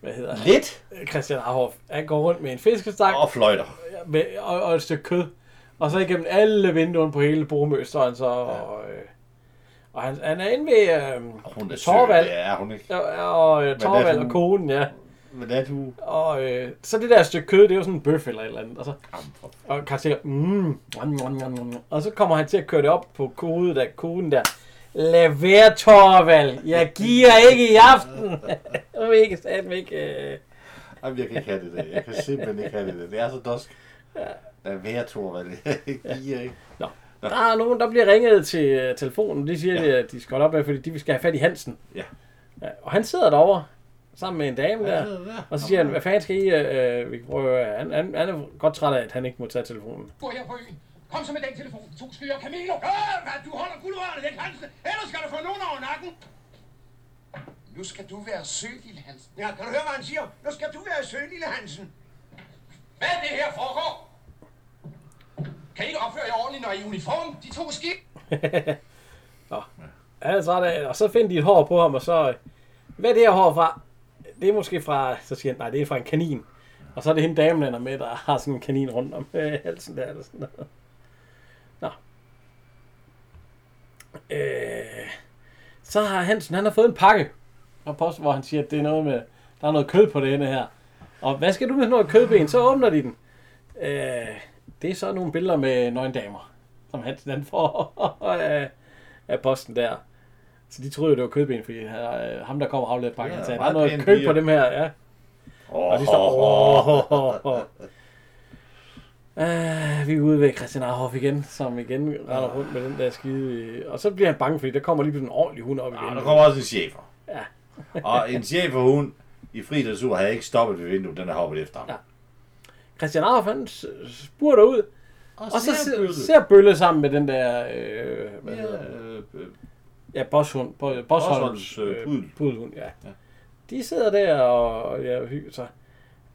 Hvad hedder han? Lidt? Christian Arhoff. Han går rundt med en fiskestang. Og fløjter. Med, og, og et stykke kød. Og så igennem alle vinduerne på hele står han så... Ja. Og, øh, og han, han er inde ved øh, Hun er Torvald. sød, det er hun ikke. Og, og øh, Men Torvald og konen, ja. Men det er du. Og øh, så det der stykke kød, det er jo sådan en bøf eller et eller andet. Og så og kan sige, mm, og så kommer han til at køre det op på koden der, koden der. Lad være, Torvald. Jeg giver ikke i aften. Jeg vil ikke satme ikke... Øh... Jamen, jeg kan ikke have det der. Jeg kan simpelthen ikke have det der. Det er så dusk. Lad være, Torvald. [laughs] Jeg giver ikke. Nå. Der er nogen, der bliver ringet til øh, telefonen. De siger, ja. at de skal holde op med, fordi de skal have fat i Hansen. Ja. ja og han sidder derovre sammen med en dame der. der. Og så siger han, hvad fanden skal I... Øh, vi kan prøve, at høre?" han, han, han er godt træt af, at han ikke må tage telefonen. Gå her på øen. Kom så med den telefon. To skyer kameler. Ja, hvad, du holder guldrørene væk, Hansen. Ellers skal du få nogen over nakken. Nu skal du være sød, lille Hansen. Ja, kan du høre, hvad han siger? Nu skal du være sød, lille Hansen. Hvad er det her foregår? Kan I ikke opføre jer ordentligt, når I er i uniform? De to skib. [laughs] Nå. Han er træt af, og så finder de et hår på ham, og så... øh, Hvad er det her hår fra? Det er måske fra... Så siger han, nej, det er fra en kanin. Og så er det hende damen, der er med, der har sådan en kanin rundt om øh, halsen der. Eller sådan noget. Nå. Øh, så har Hansen, han har fået en pakke. Og post, hvor han siger, at det er noget med... Der er noget kød på det ende her. Og hvad skal du med noget kødben? Så åbner de den. Øh, det er så nogle billeder med nøgen damer, som Hansen han får [laughs] af, af posten der. Så de troede jo, det var kødben, fordi øh, ham, der kommer og afleverer pakken, Ja, han sagde, der er noget kød piger." på dem her, ja. Og de står, åh, åh, åh. Uh, vi er ude ved Christian Arhoff igen, som igen render rundt med den der skide... Og så bliver han bange, fordi der kommer lige pludselig en ordentlig hund op igen. Og der kommer også en chefer. Ja. [laughs] Og en cheferhund i fri dressur havde ikke stoppet ved vinduet. Den er hoppet efter ham. Ja. Christian Arhoff, han spurter ud, og, Og og så ser ser, Bølle. ser sammen med den der... Øh, hvad Ja, hedder øh, øh, Ja, Bosshund. Bo- Bosholms Bosholms, øh, øh, pudel. pudelhund, ja. ja. De sidder der og ja, hygger sig.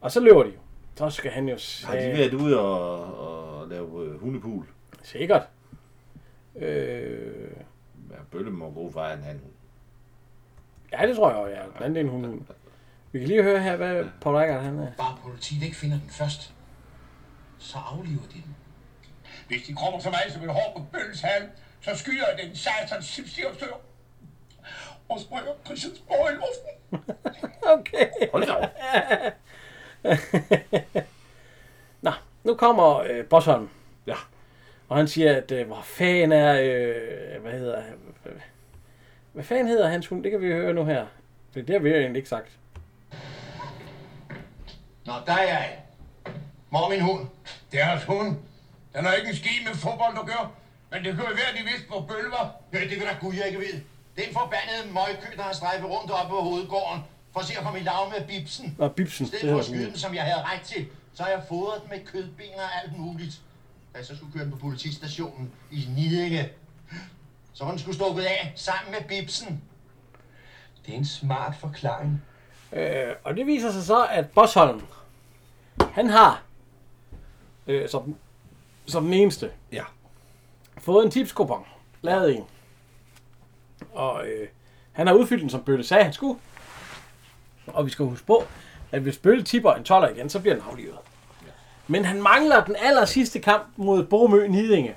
Og så løber de. Så skal han jo Har de været ude og, og lave øh, hundepul? Sikkert. Øh, Ja, Bølle må bruge for en anden. ja, det tror jeg også, ja. Den anden det er en hund. Vi kan lige høre her, hvad Paul Reichert, han er. Bare politiet ikke finder den først, så afliver de den. Hvis de kommer så meget som et hår på bølles hal, så skyder jeg den satans chipsdirektør. Og springer Christiansborg i luften. [laughs] Okay. Hold da op. [laughs] Nå, nu kommer øh, Bosholm. Ja. Og han siger, at øh, hvor fanden er, øh, hvad hedder han? Hvad fanden hedder hans hund? Det kan vi høre nu her. For det har vi jo egentlig ikke sagt. Nå, der er jeg. Er min hund? Det er hans hund. Den har ikke en ski med fodbold, du gør. Men det jo være, de vidste, hvor bølle var. Ja, det kan da gud, jeg ikke ved. Det er en forbandede møgkø, der har strejfet rundt oppe på hovedgården. For at se at komme i lav med bibsen. Nå, Bibsen, I stedet det for at skyde som jeg havde ret til, så har jeg fodret den med kødben og alt muligt. Da jeg så skulle køre den på politistationen i Nidinge, så var den skulle stukket af sammen med bibsen. Det er en smart forklaring. Øh, og det viser sig så, at Bosholm, han har, øh, som, som den eneste, ja. Fået en tipskupon. Lavet en. Og øh, han har udfyldt den, som Bølle sagde, han skulle. Og vi skal huske på, at hvis Bølle tipper en 12 igen, så bliver den aflivet. Men han mangler den aller sidste kamp mod Bormø Nidinge.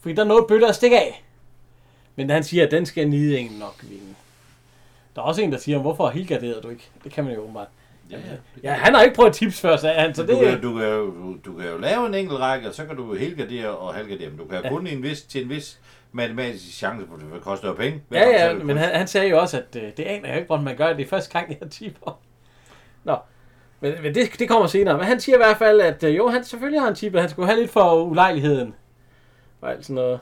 Fordi der er noget Bølle at stikke af. Men han siger, at den skal Nidinge nok vinde. Der er også en, der siger, hvorfor helgarderede du ikke? Det kan man jo åbenbart. Ja, ja. Ja, han har ikke prøvet tips før, sagde han. Så det, du, kan, du, kan jo, du, du kan jo lave en enkelt række, og så kan du helgardere og halvgardere. Men du kan Ja. ja. kun en vis, til en vis matematisk chance, for det koster jo penge. Ja, ja, men han, han sagde jo også, at øh, det aner jeg ikke, hvordan man gør. Det er første gang, jeg tipper. Nå, men, men det, det kommer senere. Men han siger i hvert fald, at øh, jo, han selvfølgelig har han tippet. Han skulle have lidt for ulejligheden. Og alt sådan noget.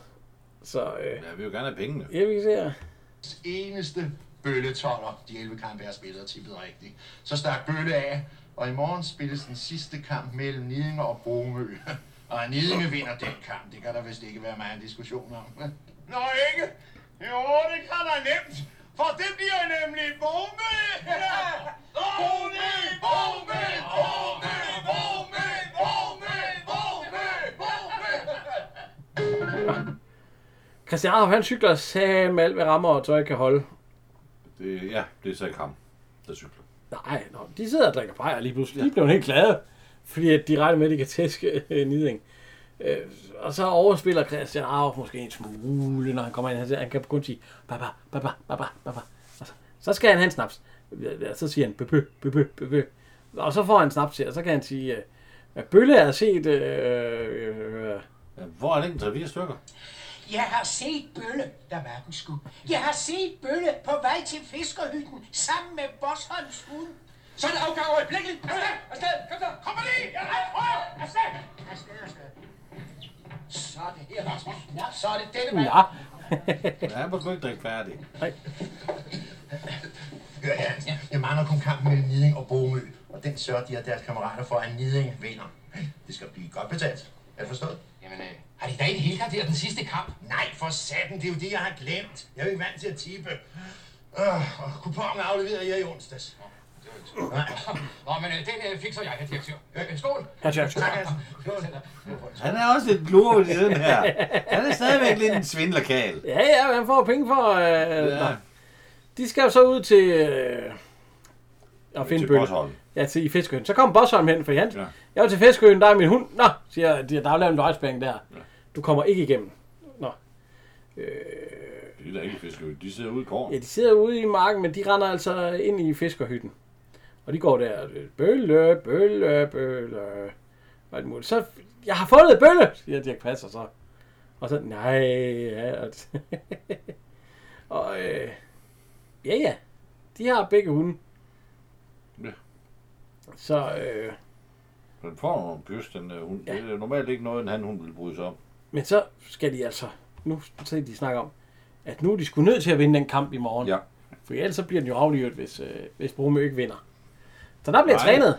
Så, øh, Jeg vil jo gerne have pengene. ja, vi kan se Bølle eneste de 11 kampe, jeg har spillet og tippet rigtigt. Så stak Bølle af, og i morgen spilles den sidste kamp mellem Nidinge og Bromø. [laughs] Og Nidinge vinder den kamp, det kan der vist ikke være meget diskussion om. [laughs] Nå ikke? Jo, det kan der nemt. For det bliver nemlig Bromø! [laughs] Bromø! Bromø! Bromø! Bromø! Bromø! Bromø! Bromø! Christian Arhoff, han cykler sammen alt, hvad rammer og tøj kan holde. Det, ja, det er så ikke ham, der cykler. Nej, nå, de sidder og drikker bajer lige pludselig. De blev helt glade, fordi at de regner med, at de kan tæske øh, Niding. Øh, og så overspiller Christian Arhoff måske en smule, når han kommer ind. Han, siger- han kan kun sige, baba, baba, baba, baba. Og så, så skal han have en snaps. Ja, Så siger han, bøbø, bøbø, bøbø. Og så får han en snaps til, og så kan han sige, øh, Bølle er set... Øh, øh, Hvor er det en 3-4 stykker? Jeg har set Bølle, der var den sgu. Jeg har set Bølle på vej til fiskerhytten sammen med Bosholms hund. Så er det afgang øjeblikkeligt. Afsted, afsted, kom så. Kom lige. Ja, nej, prøv. Afsted. Afsted, afsted. Så er det her, Rasmus. Ja, så er det dette mand. ja. [laughs] Ja, han sgu ikke drikke færdig. Hør her, jeg mangler kun kampen mellem Niding og Bomø, og den sørger de og deres kammerater for, at Niding vinder. Det skal blive godt betalt. Er det forstået? Jamen, øh, har de da ikke helgarderet den sidste kamp? Nej, for satan, det er jo det, jeg har glemt. Jeg er jo ikke vant til at tippe. Øh, og kupongen afleverede jeg i onsdags. Nå, men øh, den øh, fikser jeg, herr direktør. Øh, skål! Herr direktør. Tak, altså. Han er også lidt glurvet i den her. Han er stadigvæk lidt en svindlerkal. Ja, ja, han får penge for... Øh, Ja. ja. De skal jo så ud til... Øh, at finde Til Bølle. Ja, til i Fiskeøen. Så kom Bosholm hen, for han, Ja. jeg var til Fiskeøen, der er min hund. Nå, siger de, der er lavet en løjspæring der. Ja. Du kommer ikke igennem. Nå. Øh, De er da ikke fiskere. De sidder ude i gården. ja, de sidder ude i marken, men de render altså ind i fiskerhytten. Og de går der, bølle, bølle, bølle. Og alt muligt. Så, jeg har fundet bølle, siger Dirk Passer så. Og så, nej, ja. Og, [laughs] og øh, ja, ja. De har begge hunde. Så, øh, Den får nogle pys, den uh, hund. Ja. Det er normalt ikke noget, en han hun vil bryde sig om. men så skal de altså, nu så de snakker om, at nu er de sgu nødt til at vinde den kamp i morgen. Ja. For ellers så bliver den jo aflivet, hvis, øh, hvis Brumø ikke vinder. Så der bliver Nej. trænet.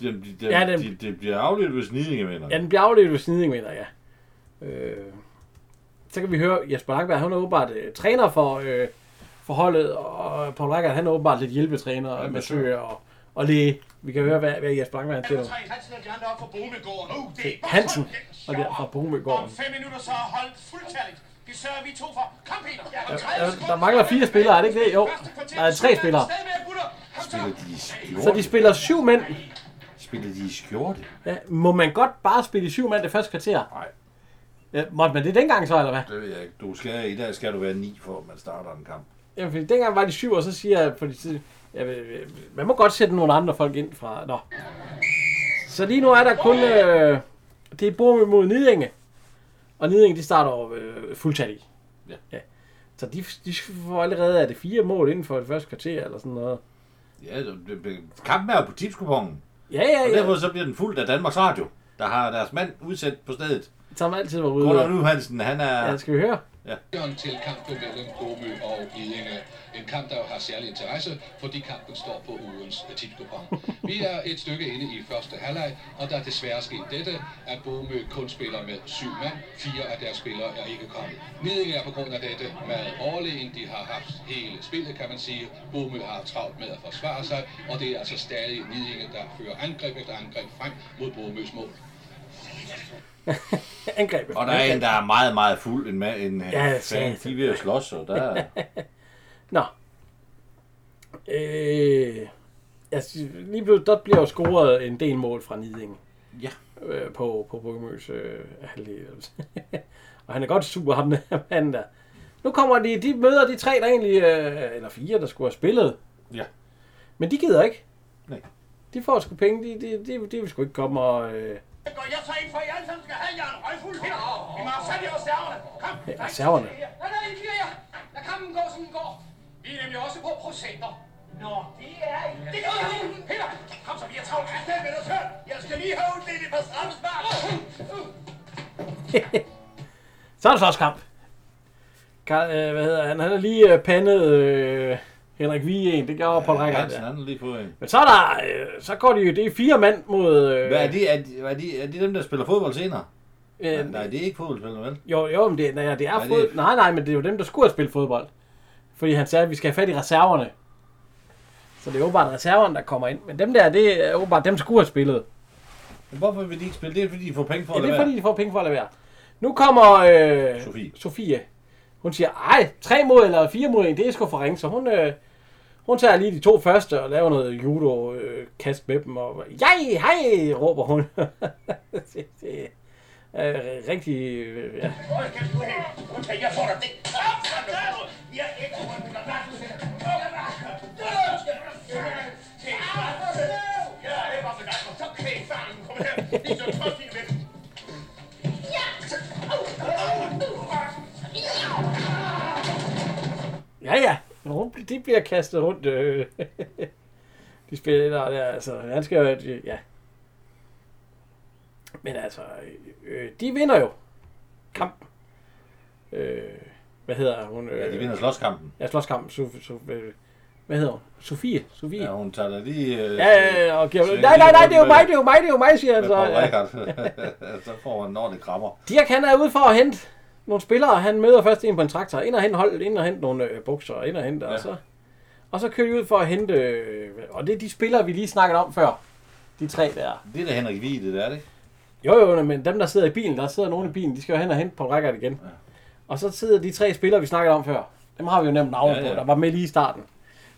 Det, det, det, Ja, ja, den- det, det bliver afledt, hvis Nidinge vinder. Ja, den bliver aflevet, hvis Sniding vinder, ja. Øh, så kan vi høre, Jesper Langberg, han er åbenbart øh, træner for, øh, for holdet, og Paul Rækker, han er åbenbart lidt hjælpetræner, Ja, men massør og, og læge. Vi kan høre, hvad, hvad Jesper han siger. Hansen og de andre op for Bomegården. Uh, det er Hansen og der fra Brumøgården. Om fem minutter så er holdet fuldtalligt. Det sørger vi to for. Kom, Peter. Ja, Der, 30 der, mangler fire spillere, er det ikke det? Jo, der er tre spillere. Spiller de skjorte? Så de spiller syv mænd. Spiller de skjorte? Ja, må man godt bare spille syv mænd det første kvarter? Nej. Ja, måtte man det dengang så, eller hvad? Det ved jeg ikke. Du skal, I dag skal du være ni, for at man starter en kamp. Jamen, fordi dengang var de syv, og så siger jeg, fordi, øh, man må godt sætte nogle andre folk ind fra, nå. Så lige nu er der kun, øh, det er Bormø mod Nidinge. Og Niding, de starter øh, fuldtallige. Ja. ja. Så de, de får allerede, er det fire mål inden for det første kvarter, eller sådan noget. Ja, det, kampen er jo på tipskupongen. Ja, ja, Og ja. derfor så bliver den fuldt af Danmarks Radio, der har deres mand udsat på stedet. Som altid var ude. Gunnar Nu Hansen, han er... Ja, skal vi høre? Ja. til kampen mellem Bomø og Idinge. En kamp, der har særlig interesse, fordi kampen står på ugens tipskupon. Vi er et stykke inde i første halvleg, og der er desværre sket dette, at Bomø kun spiller med syv mand. Fire af deres spillere er ikke kommet. Nidinge er på grund af dette meget overlegen. De har haft hele spillet, kan man sige. Bomø har travlt med at forsvare sig, og det er altså stadig Nidinge, der fører angreb efter angreb frem mod Bomøs mål. [laughs] Angrebet. Og der er en, der er meget, meget fuld. En, en Ja, fan, de er ved at slås, og der er... [laughs] Nå. Øh, altså, lige pludselig, der bliver jo scoret en del mål fra Niding. Ja. Øh, på, på Bogmøs øh, halvdel. [laughs] og han er godt super, ham der [laughs] mand der. Nu kommer de, de møder de tre, der egentlig, øh, eller fire, der skulle have spillet. Ja. Men de gider ikke. Nej. De får sgu penge, de, de, de, de vil sgu ikke komme og... Øh, Går jeg så ind for, at I alle sammen skal have jer en røgfuld her? Vi må have sat i reserverne. Kom, Ja, reserverne. Nej, nej, I fyrer jer. Lad kampen gå, som den går. Vi er nemlig også på procenter. Nå, det er I. Det gør I. Peter, kom så, vi har travlt til stedet med os. Jeg skal lige have uddelt et par straffespark. [laughs] Så er det slåskamp. Karl, øh, hvad hedder han? Han har lige øh, pandet øh, Henrik Vige en. Det gjorde Paul Rækker. Hansen, han lige på en. Men så er der, øh, så går de jo, det er fire mand mod... Øh, Hvad er de, er, de, er, de, er de dem, der spiller fodbold senere? Øh, nej, nej, det er ikke fodboldspillere, vel? Jo, jo, men det, nej, det er Nej, det fod... er- Nej, nej, men det er jo dem, der skulle have spillet fodbold. Fordi han sagde, at vi skal have fat i reserverne. Så det er åbenbart reserverne, der kommer ind. Men dem der, det er åbenbart dem, der skulle have spillet. Men hvorfor vil de ikke spille? Det er fordi, de får penge for Ja, at det lade er fordi, de får penge for at lade være. Nu kommer øh, Sofie. Sofie. Hun siger, ej, tre mod eller fire mod en, det er sgu for ringe. Så hun, øh, hun tager lige de to første og laver noget judo øh, kast med dem. Og, jeg, hej, råber hun. [laughs] det, det er rigtig... Øh, ja. Er. Okay, jeg får dig det. Kom, kom, kom. Er ikke på Ja, Ja, ja. Hun, de bliver kastet rundt. Øh. [laughs] de spiller der, altså. Han skal jo... Ja. Men altså, øh, de vinder jo kampen. Øh, hvad hedder hun? Øh, Ja, de vinder slåskampen. Ja, slåskampen. So, so, øh, hvad hedder hun? Sofie. Sofie. Ja, hun tager da lige... Øh, Ja, ja, ja, og giver, svinger nej, nej, nej, det er jo mig, det er jo mig, det er jo mig, siger han så. Ja. [laughs] Så får han en ordentlig krammer. Dirk, han er ude for at hente nogle spillere. Han møder først en på en traktor. Ind og hente hold, ind og hente nogle øh, bukser, ind og hente, ja. og så... Og så kører de ud for at hente... Øh, og det er de spillere, vi lige snakkede om før. De tre der. Det er da Henrik Vig, det der, er det? Jo, jo, men dem, der sidder i bilen, der sidder nogen i bilen, de skal jo hen og hente på rækker igen. Ja. Og så sidder de tre spillere, vi snakkede om før. Dem har vi jo nemt navn Ja, ja, på, der var med lige i starten.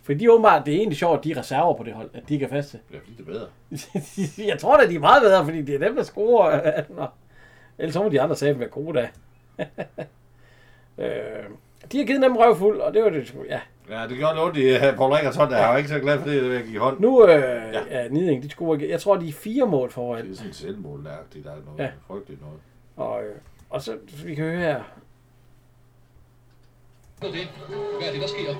For de er åbenbart, det er egentlig sjovt, at de er reserver på det hold, at de ikke er faste. Ja, fordi det er bedre. [laughs] jeg tror da, de er meget bedre, fordi det er dem, der scorer. [laughs] Ellers så må de andre sige, være gode da. [laughs] øh, de har givet dem røvfuld, og det var det ja. Ja, det gjorde ondt i uh, Paul Rickard hånd. Jeg var ikke så glad for det, det gik i hånd. Nu øh, ja. ja, Niding, de scorer, jeg tror, de er fire mål foran. Det er sådan selvmålagtigt, der er noget Ja. ja. frygteligt noget. Og, øh, og så, så vi kan høre her. Hvad er det? Hvad er det, der sker?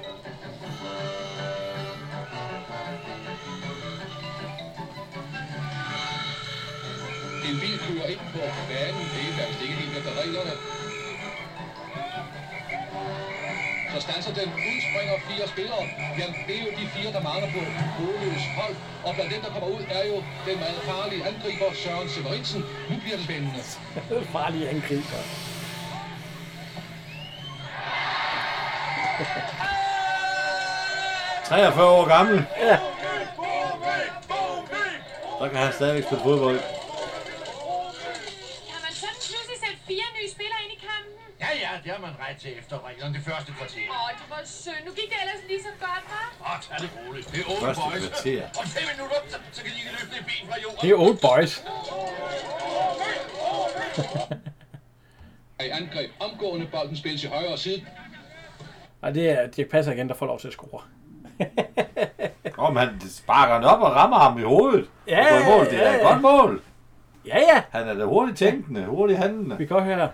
En bil kører ind på banen. Det er faktisk ikke helt efter reglerne. Så stanser den, udspringer fire spillere. Jamen, det er jo de fire, der mangler på hovedløs hold. Og blandt dem, der kommer ud, er jo den meget farlige angriber Søren Severinsen. Nu bliver det spændende. [laughs] Farlige angriber. Ja. 43 år gammel. Ja. Så kan han stadigvæk spille fodbold. Kan man sådan pludselig sætte fire nye spillere ind i kampen? Ja, ja, det har man ret til efter reglerne det første kvarter. Åh, det var synd. Nu gik det ellers lige så godt, hva'? Åh, tag det roligt. Det er old Første boys. kvarter. Om fem minutter, så, så kan de ikke løfte et ben fra jorden. Det er old boys. [laughs] I angreb omgående bolden spilles i højre side. Og det er Dirk Passer igen, der får lov til at score. Om han sparker den op og rammer ham i hovedet. Ja, Og går i mål. Det er ja, da et ja. godt mål. Ja, ja. Han er da hurtigt tænkende, hurtigt handlende. Vi kan godt høre her.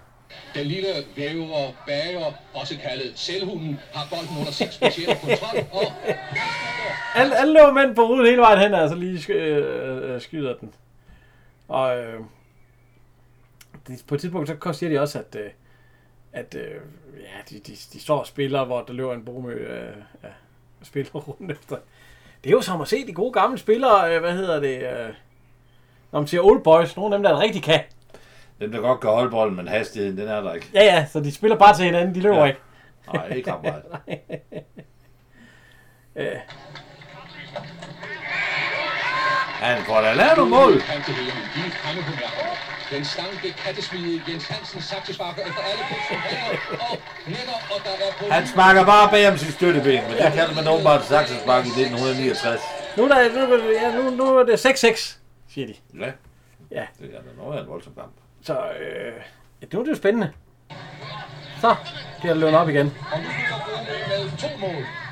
Den lille væver, bager, også kaldet selvhunden, har bolden under sin specielle kontrol, og Alle, alle løber mænd på ruden hele vejen hen, og så lige sk- øh, skyder den. Og øh, på et tidspunkt, så siger de også, at, øh, at øh, ja, de, de, de står og spiller, hvor der løber en brumø øh, ja, spiller rundt efter. Det er jo som at se de gode gamle spillere, øh, hvad hedder det, øh, når man siger old boys, nogle af dem, der rigtig kan. Dem, der godt kan holde bolden, men hastigheden, den er der ikke. Ja, ja, så de spiller bare til hinanden, de løber Ja. ikke. Nej, ikke meget. [laughs] øh, Han får da lavet nogle mål. Den slanke kattesmide Jens Hansen saksesparker efter alle kunstforhandlinger og netter, og der er. Han sparker bare bag om sit støtteben, men det kalder man åbenbart saksespark i 1969. nu, er der, nu, ja, nu, nu er det 6-6, siger de. Ja. Ja. Det er da noget af en voldsom kamp. Så øh, ja, nu er det jo spændende. Så bliver det løbet op igen.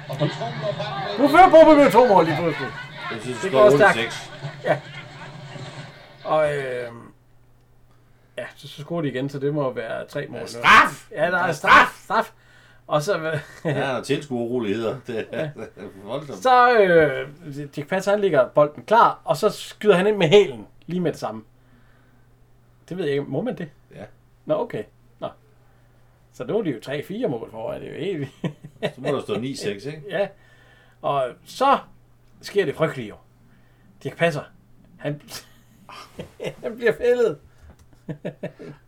Og nu fører Bobe med to mål lige pludselig. Jeg synes, det det går stærkt. 8-6. Ja. Og øh, ja, så, så scorer de igen, så det må være tre mål. nu. straf! Ja, der er straf, straf. Og så, øh, Ja, der er tilskueroligheder. Det er [laughs] voldsomt. så øh, Dirk Passer, han ligger bolden klar, og så skyder han ind med hælen, lige med det samme. Det ved jeg ikke, må man det? Ja. Nå, okay. Nå. Så nu er de jo 3-4 mål foran, det er jo helt vildt. Så må der stå 9-6, [laughs] ikke? Ja. Og så sker det frygtelige jo. Dirk Passer, han, [laughs] han bliver fældet.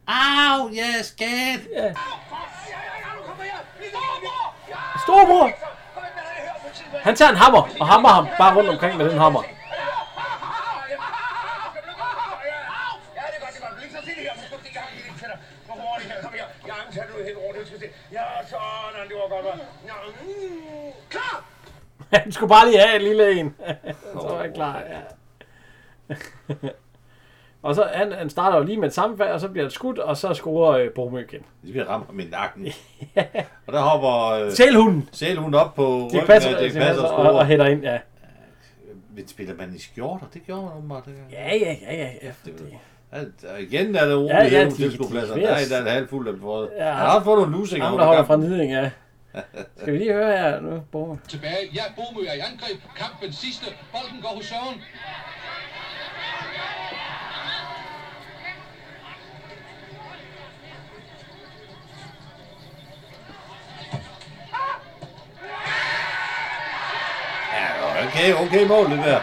Au, jeg er skat! Ja. Storbror! Han tager en hammer, og hammer ham bare rundt omkring med den hammer. Ja, det er godt, det er godt. Bliv så stille her, så skal du i gang i din tænder. Kom hurtigt her, kom her. Jeg har taget ud helt rundt, du skal se. Ja, sådan, det var godt? Ja, mm, klar! [laughs] Han skulle bare lige have en lille en. så var han klar, ja. [laughs] og så han, han starter jo lige med et sammenfald, og så bliver det skudt, og så scorer øh, Bomø igen. Det bliver ramt ham i nakken. [laughs] Og der hopper... Øh, Sælhunden. Sælhunden op på ryggen Passer, af Dirk Passer Passer og og, og scorer. hætter ind, ja. Men spiller man i skjorter? Det gjorde man åbenbart. Det Ja, ja, ja, ja. ja. Alt, og igen er det Ja, uroligt ja, ja, de- ja, tilskuepladser. de- Der er der en halv fuld af fået. Ja. Han har fået nogle lusinger Ham, der holder fra. Niding, ja. Skal vi lige høre her nu, Bomø? Tilbage. Ja, Bomø er i angreb. Kampen sidste. Bolden går hos Søren. Ja, okay, okay mål det der.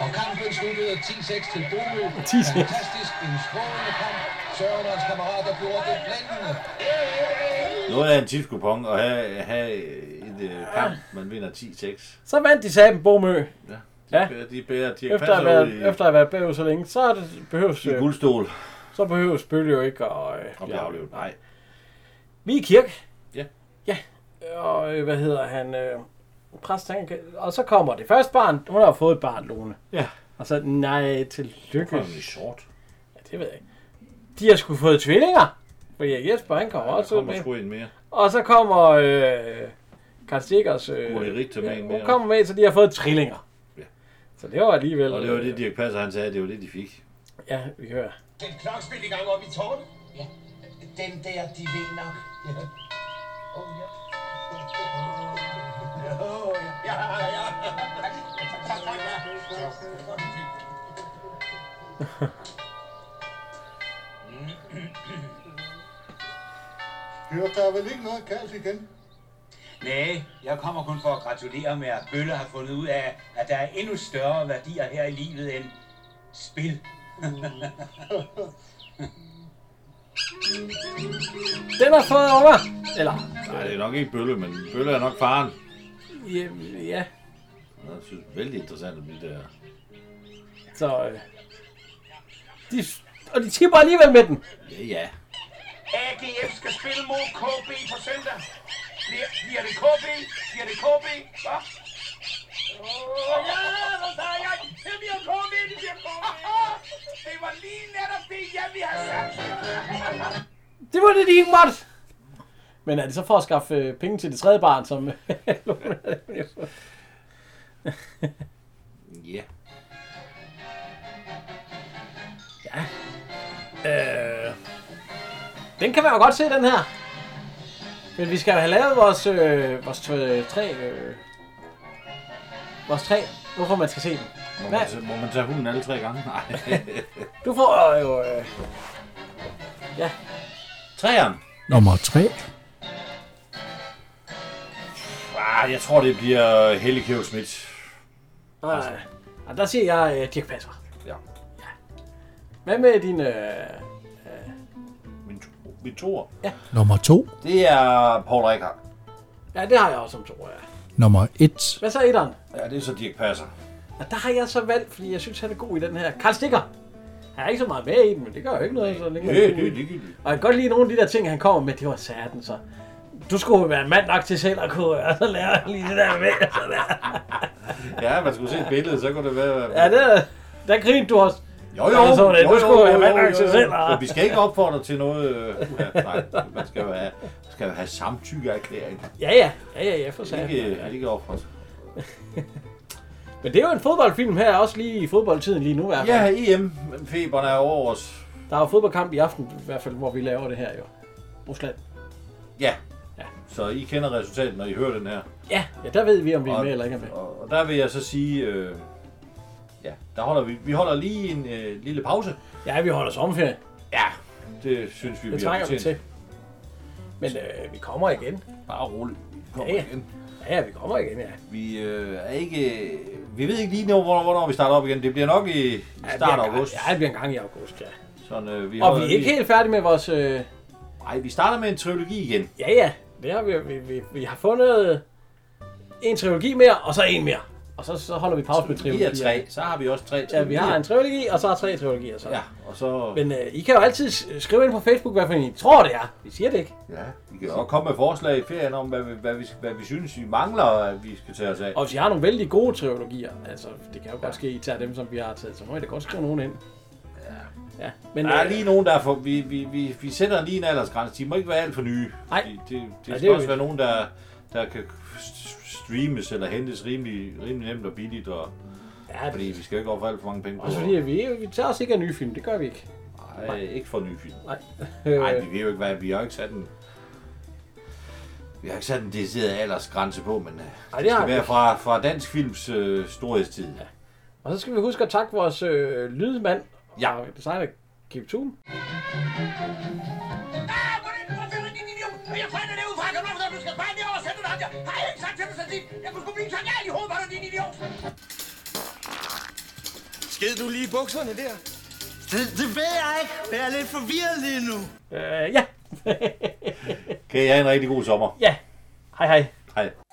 Og kampen sluttede 10-6 til Bomø. 10-6. Fantastisk. En strålende kamp. Søren og hans kammerater gjorde det blændende. Noget af en tipskupon at have, have et øh, kamp, man vinder 10-6. Så vandt de sammen Bomø. Ja. Ja. bærer- de bærer Dirk Efter at, ud i- efter at have været bagud så længe, så er det, behøves... I øh, guldstol. Så behøves Bølle jo ikke at... Øh, Og blive aflevet. Nej. Vi er i kirke. Ja. Ja. Og øh, hvad hedder han? Øh, præst, han kan, og så kommer det første barn. Hun har fået et barn, Lone. Ja. Og så, nej, tillykke. Hvorfor er sort? Ja, det ved jeg ikke. De har sgu fået tvillinger. For ja, Jesper, han kommer Der også kommer med. sgu en mere. Og så kommer øh, Karl Stikkers... Øh, Richter med en hun kommer med, så de har fået trillinger. Ja. Så det var alligevel... Og det var det, øh, Dirk Passer han sagde, det var det, de fik. Ja, vi hører. Den klokspil i gang op i tårnet. Ja. Den der, de ved nok. Ja. Oh, ja. Oh, ja. Ja, ja. [laughs] Tak, tak, ja. Hør, der er vel ikke noget galt igen? Nej, jeg kommer kun for at gratulere med, at Bølle har fundet ud af, at der er endnu større værdier her i livet end spil. [laughs] Den har fået unger. Eller... Nej, det er nok ikke Bølle, men Bølle er nok faren. Ja, ja. Jeg synes, det er vældig interessant at blive der. Så... Øh, de, og de tipper alligevel med den. Ja, ja. AGF skal spille mod KB på søndag. Bliver, bliver det KB? Bliver det KB? Hvad? Åh, ja, hvad sagde jeg? Det bliver KB, det bliver KB. [laughs] Det var lige netop det, jeg ville have sagt. Det var det, de ikke måtte. Men er det så for at skaffe øh, penge til det tredje barn, som... [laughs] Ja. ja. Øh, Den kan man jo godt se, den her. Men vi skal jo have lavet vores, øh, vores tre, tre øh, vores tre, hvorfor man skal se den. Må man, tage- må man tage hunden alle tre gange? [laughs] Nej. Du får jo... Øh, ja. Træeren. Nummer 3. Ah, jeg tror, det bliver Helge Kjøv Schmidt. Nej, nej. Og der siger jeg øh, Dirk Passer. Ja. Hvad med din... Øh, To, min toer. Ja. Nummer 2. Det er Paul Rikard. ja, det har jeg også som to, ja. Nummer 1. Hvad så etteren? Ja, det er så Dirk Passer. Og der har jeg så valgt, fordi jeg synes, han er god i den her. Karl Stikker. Han er ikke så meget med i den, men det gør jo ikke noget. Så længe Det, er det den. ligegyldigt. Og jeg kan godt lide nogle af de der ting, han kommer med. Det var satan, så. Du skulle jo være en mand nok til selv at kunne og så lære lige det der med. Sådan der. Ja, man skulle se et billede, så kunne det være... Ja, det, der grinte du også. Jo, jo, Da jeg så det. jo, Du jo, skulle jo, til jo. selv. og- vi skal ikke opfordre til noget... Øh, uha, nej, man skal jo have, skal jo have samtykke erklæring. Ja, ja. Ja, ja, ja, for satan. Ikke, ikke opfordre. [laughs] Men det er jo en fodboldfilm her, også lige i fodboldtiden lige nu i. Ja, EM. Feberen er over os. Der er jo fodboldkamp i aften, i hvert fald, hvor vi laver det her jo. Rusland. Ja. Ja. Så I kender resultatet, når I hører den her. Ja, ja der ved vi, om vi er Og- med eller ikke er med. Og, og der vil jeg så sige... Øh, ja, der holder vi... Vi holder lige en øh, lille pause. Ja, vi holder sommerferie. Ja, det synes vi, Det vi trænger vi til. Men øh, vi kommer igen. Bare roligt. Vi kommer ja. igen. Ja, vi kommer igen, ja. Vi øh, er ikke... Vi ved ikke lige nu, hvornår, hvornår vi starter op igen. Det bliver nok i, Ja, start af august. Ja, det bliver en gang i august, ja. Sådan, øh, vi Og vi er ikke lige- helt færdige med vores... Øh... Nej, vi starter med en trilogi igen. Ja, ja. Det har vi, vi, vi, vi har fundet en trilogi mere, og så en mere. Og så, så holder vi pause med trilogier. er tre. Så har vi også tre Ja, vi har en trilogi, og så er tre trilogier. Så. Ja, og så... Men øh, I kan jo altid skrive ind på Facebook, hvad for en I tror, det er. Vi siger det ikke. Ja, vi kan også komme med forslag i ferien om, hvad vi, hvad vi, hvad vi synes, vi mangler, at vi skal tage os af. Og hvis I har nogle vældig gode trilogier, altså det kan jo godt ske, I tager dem, som vi har taget, så må I da godt skrive nogen ind. Ja. Ja, men der er øh, lige nogen, der er for, vi, vi, vi, vi sætter lige en aldersgrænse. De må ikke være alt for nye. Nej. Det, det, det Ja, skal det jo også ikke. være nogen, der, der kan streames eller hentes rimelig, rimelig nemt og billigt. Og, Ja, fordi vi skal jo ikke for alt for mange penge på. Også fordi vi, vi tager os ikke af nye film, det gør vi ikke. Nej, ikke for nye film. Nej. Nej, vi ved jo ikke, hvad vi har ikke sat en... Vi har ikke sat en decideret aldersgrænse på, men Nej, det det har skal være fra, fra dansk films øh, storhedstid. Ja. Og så skal vi huske at takke vores øh, lydmand ja. og designer Kim Thun. Jeg finder det ud fra, kan du du skal bare ned og sætte dig der. Har jeg ikke sagt til dig så tit? Jeg kunne sgu blive genial i hovedet, var du din idiot? Sked du lige i bukserne der? Det, det ved jeg ikke. Jeg er lidt forvirret lige nu. Øh, ja. [laughs] Kan I have en rigtig god sommer? Ja. Hej hej. Hej.